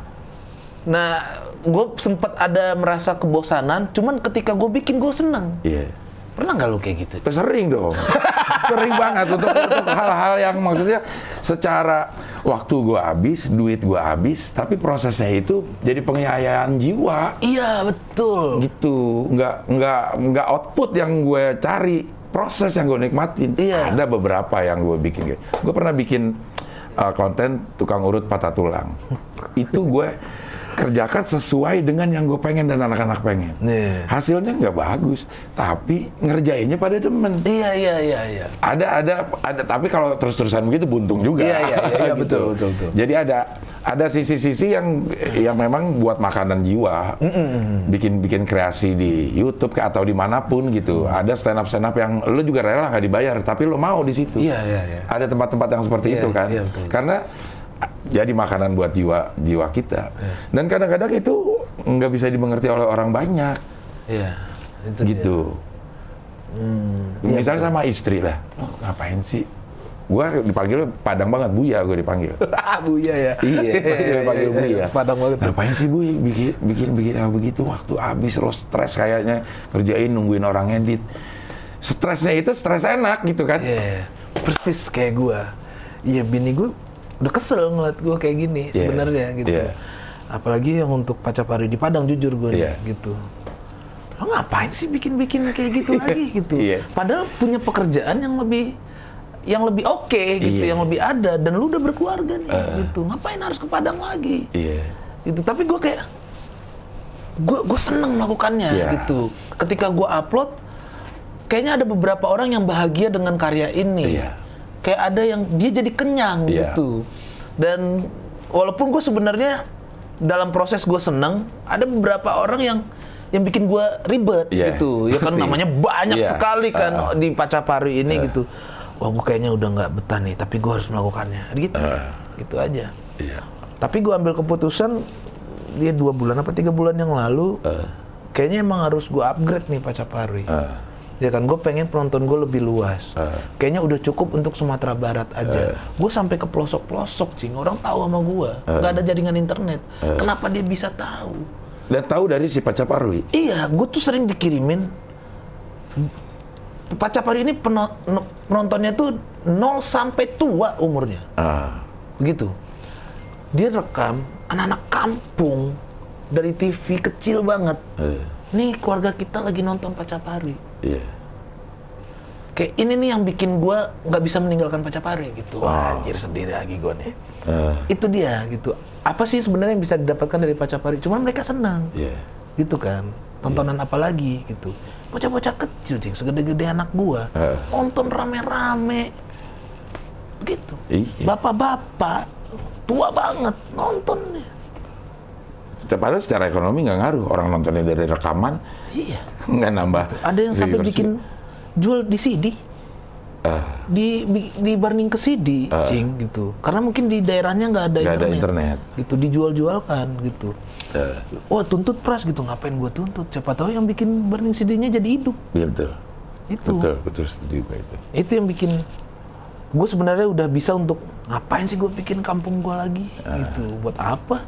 Nah, gue sempat ada merasa kebosanan, cuman ketika gue bikin gue seneng. Iya. Pernah nggak lu kayak gitu? Sering dong. Sering banget untuk, untuk hal-hal yang maksudnya secara waktu gua habis, duit gua habis, tapi prosesnya itu jadi penghayaan jiwa Iya betul. gitu. Nggak nggak nggak output yang gue cari, proses yang gue nikmatin. Iya. Ada beberapa yang gue bikin. Gue pernah bikin uh, konten tukang urut patah tulang. itu gue kerjakan sesuai dengan yang gue pengen dan anak-anak pengen. Iya. Hasilnya nggak bagus, tapi ngerjainnya pada demen. Iya iya iya iya. Ada ada ada tapi kalau terus-terusan begitu buntung juga. Iya, iya, iya, iya, Gitu. betul, betul, betul. Jadi ada ada sisi-sisi yang yang memang buat makanan jiwa. Bikin bikin kreasi di YouTube kayak atau di mana pun gitu. Ada stand up stand up yang lu juga rela nggak dibayar, tapi lu mau di situ. Iya iya iya. Ada tempat-tempat yang seperti Iya, itu kan. iya, betul. Karena jadi makanan buat jiwa jiwa kita. Iya. Dan kadang-kadang itu nggak bisa dimengerti oleh orang banyak Iya. Itu dia. gitu. Misalnya sama istri lah, "Lo ngapain sih? Gua dipanggil Padang banget, Buya gue dipanggil. Ah, Buya ya. iya, dipanggil, panggil Buya. Padang banget. Ngapain sih Bu bikin bikin bikin apa begitu waktu habis lo stres kayaknya kerjain nungguin orang edit. Stresnya itu stres enak gitu kan. Iya, persis kayak gua. Iya, bini gua udah kesel ngeliat gua kayak gini Iya, sebenarnya gitu. iya. Apalagi yang untuk Pacapari di Padang jujur nih Iya. gitu. Lo ngapain sih bikin-bikin kayak gitu lagi gitu? Iya. Padahal punya pekerjaan yang lebih yang lebih oke gitu, Iya. yang lebih ada dan lu udah berkeluarga nih gitu. Ngapain harus ke Padang lagi? Iya. gitu tapi gue kayak gue gue seneng melakukannya Iya. gitu ketika gue upload kayaknya ada beberapa orang yang bahagia dengan karya ini Iya. Kayak ada yang dia jadi kenyang Iya. gitu dan walaupun gue sebenarnya dalam proses gue seneng ada beberapa orang yang yang bikin gue ribet Iya, gitu ya kan pasti. namanya banyak Iya. sekali kan Ah. di Pacapari ini gitu wah gue kayaknya udah nggak betah nih tapi gue harus melakukannya gitu gitu aja Iya. tapi gue ambil keputusan dia dua bulan apa tiga bulan yang lalu, kayaknya emang harus gue upgrade nih Pacapari. Eh. Ya kan, gue pengen penonton gue lebih luas. Eh. Kayaknya udah cukup untuk Sumatera Barat aja. Gue sampai ke pelosok-pelosok, cing. Orang tahu sama gue. Gak ada jaringan internet. Kenapa dia bisa tahu? Dan tahu dari si Pacaparwi. Iya, gue tuh sering dikirimin. Pacapari ini peno- no- penontonnya tuh 0 sampai tua umurnya. Ah. Begitu. Dia rekam anak-anak kampung dari TV kecil banget. Eh. Nih keluarga kita lagi nonton Pacapari. Iya. Kayak ini nih yang bikin gua nggak bisa meninggalkan Pacapari gitu. Wah, anjir sedih lagi gua nih. Eh. Itu dia gitu. Apa sih sebenarnya yang bisa didapatkan dari Pacapari? Cuman mereka senang. Iya. Gitu kan. Tontonan apa lagi gitu. Bocah-bocah kecil, cing, segede-gede anak gua. Eh. Nonton rame-rame. Begitu. Iya. Bapak-bapak tua banget nonton. Padahal secara ekonomi nggak ngaruh. Orang nontonnya dari rekaman Iya. nggak nambah. Ada yang sampai bikin jual di CD. Eh. Di, di burning ke CD, cing gitu. Karena mungkin di daerahnya nggak ada Nggak ada internet. internet. Gitu dijual-jualkan gitu. Eh. Wah tuntut pras gitu, ngapain gua tuntut? Siapa tahu yang bikin burning CD-nya jadi hidup. Iya betul. Itu. Betul, betul setuju gue itu. Itu yang bikin gue sebenarnya udah bisa untuk ngapain sih gue bikin kampung gue lagi gitu buat apa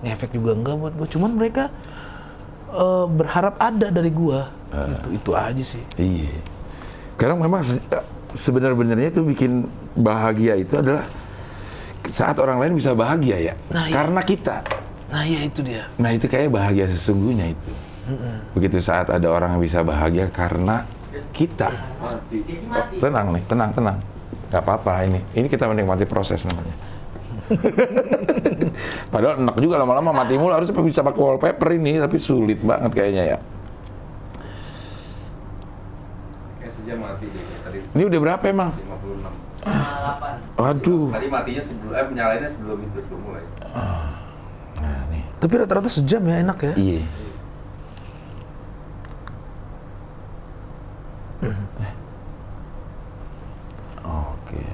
ngefek juga enggak buat gue cuman mereka eh, berharap ada dari gue gitu itu aja sih Iya. Karena memang se- sebenar-benarnya itu bikin bahagia itu adalah saat orang lain bisa bahagia ya. Nah, iya. Karena kita. nah ya itu dia Nah itu kayak bahagia sesungguhnya itu. Begitu saat ada orang yang bisa bahagia karena kita. Tenang nih, tenang, tenang. Gak apa-apa ini. Ini kita menikmati proses namanya. Padahal enak juga lama-lama mati mulu harusnya bisa pakai wallpaper ini, tapi sulit banget kayaknya ya. Kayak sejam mati deh. Tadi Ini udah berapa emang? 56. Aduh. Tadi matinya sebelum, eh nyalainnya sebelum itu, sebelum mulai. Nah, nih. tapi rata-rata sejam ya enak ya Iya. Eh. Oke.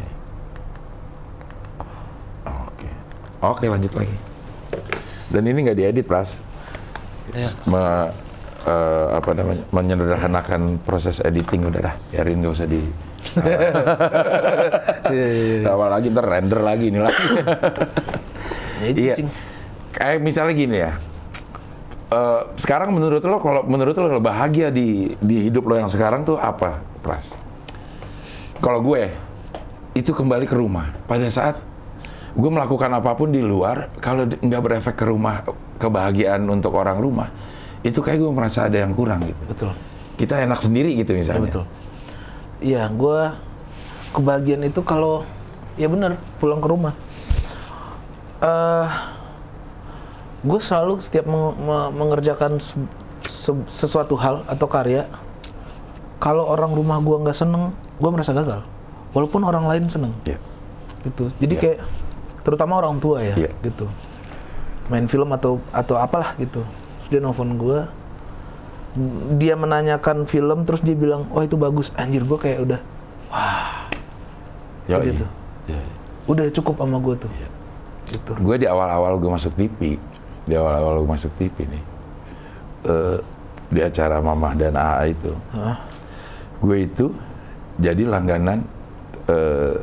Oke. Oke, lanjut lagi. Dan ini nggak diedit, Pras. Iya. Me- eh, apa namanya? Menyederhanakan proses editing udah dah. Biarin nggak usah di Iya, iya, iya. awal lagi ntar render lagi ini lagi. Ya, Iya. Kayak misalnya gini ya. Eh, sekarang menurut lo kalau menurut lo bahagia di di hidup lo yang sekarang tuh apa, Pras? Kalau gue itu kembali ke rumah pada saat gue melakukan apa pun di luar kalau nggak berefek ke rumah kebahagiaan untuk orang rumah itu kayak gue merasa ada yang kurang gitu. betul Kita enak sendiri gitu Ya, misalnya. betul iya gue kebahagiaan itu kalau ya bener pulang ke rumah eh gue selalu setiap meng- me- mengerjakan se- se- sesuatu hal atau karya, kalau orang rumah gue nggak seneng, gue merasa gagal. Walaupun orang lain seneng, Iya. gitu. Jadi Iya. kayak terutama orang tua ya, Iya. gitu. Main film atau atau apalah gitu. Terus dia nelfon gue, dia menanyakan film, terus dia bilang, oh itu bagus. Anjir gue kayak udah, Yoi. gitu. Iya. udah cukup sama gue tuh. Gitu. Gue di awal-awal gue masuk TV, di awal-awal gue masuk TV nih, eh, di acara Mamah dan AA itu, gue itu jadi langganan eh,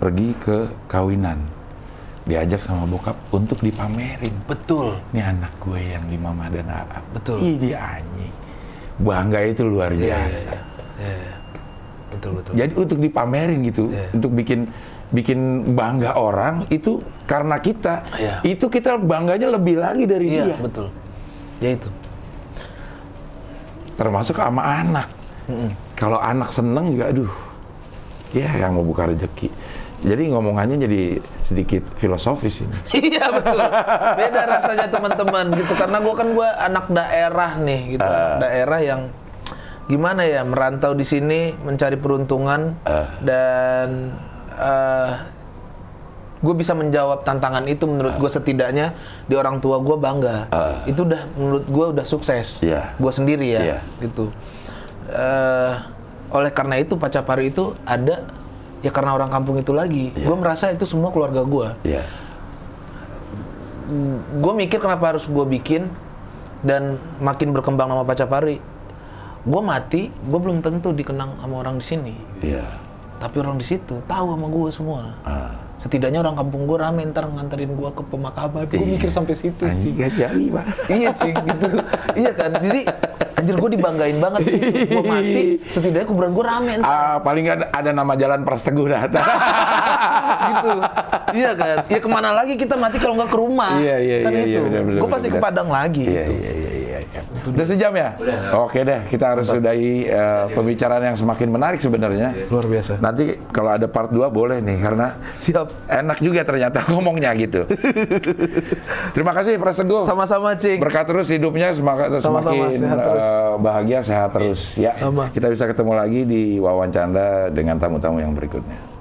pergi ke kawinan, diajak sama bokap untuk dipamerin. Betul. Ini anak gue yang di Mamah dan AA. Betul. Iya anjing. Bangga itu luar Iya, biasa. iya, iya. Betul betul. Jadi untuk dipamerin gitu, Iya. untuk bikin bikin bangga orang itu karena kita, Iya. itu kita bangganya lebih lagi dari Iya dia, betul. Ya itu. termasuk sama anak. Kalau anak seneng juga, aduh, ya yang mau buka rezeki. Jadi ngomongannya jadi sedikit filosofis ini. Iya betul. Beda rasanya teman-teman gitu karena gue kan gue anak daerah nih gitu. Anak daerah yang gimana ya merantau di sini mencari peruntungan dan gue bisa menjawab tantangan itu menurut gue setidaknya di orang tua gue bangga. Itu udah menurut gue udah sukses. Iya. Gue sendiri ya Iya. gitu. Eh, oleh karena itu Pacapari itu ada ya karena orang kampung itu lagi. Gue merasa itu semua keluarga gue Iya. gue mikir kenapa harus gue bikin dan makin berkembang nama Pacapari. Gue mati, gue belum tentu dikenang sama orang di sini. Iya. Tapi orang di situ tahu sama gue semua. Ah. Setidaknya orang kampung gue rame ntar nganterin gue ke pemakaman. Gue mikir sampai situ sih. gak jadi, Pak. iya cing gitu. iya kan. Jadi anjir gue dibanggain banget situ. Gue mati, setidaknya kuburan gue rame ntar. Ah, paling nggak ada, nama jalan Pras Teguh gitu. Iya kan. Ya ke mana lagi kita mati kalau nggak ke rumah. Iya, iya, kan iya, itu. iya, gue pasti ke Padang lagi. Iya, gitu. iya, iya, iya, iya. Udah sejam ya? Oke deh, kita harus sudahi eh, pembicaraan yang semakin menarik sebenarnya. Luar biasa. Nanti kalau ada part 2 boleh nih, karena Siap. enak juga ternyata ngomongnya gitu. Terima kasih Pras Teguh. Sama-sama, Cing. Berkat terus hidupnya semak- Sama-sama, semakin sehat terus. eh, bahagia, sehat terus ya. Sama. Kita bisa ketemu lagi di wawancara dengan tamu-tamu yang berikutnya.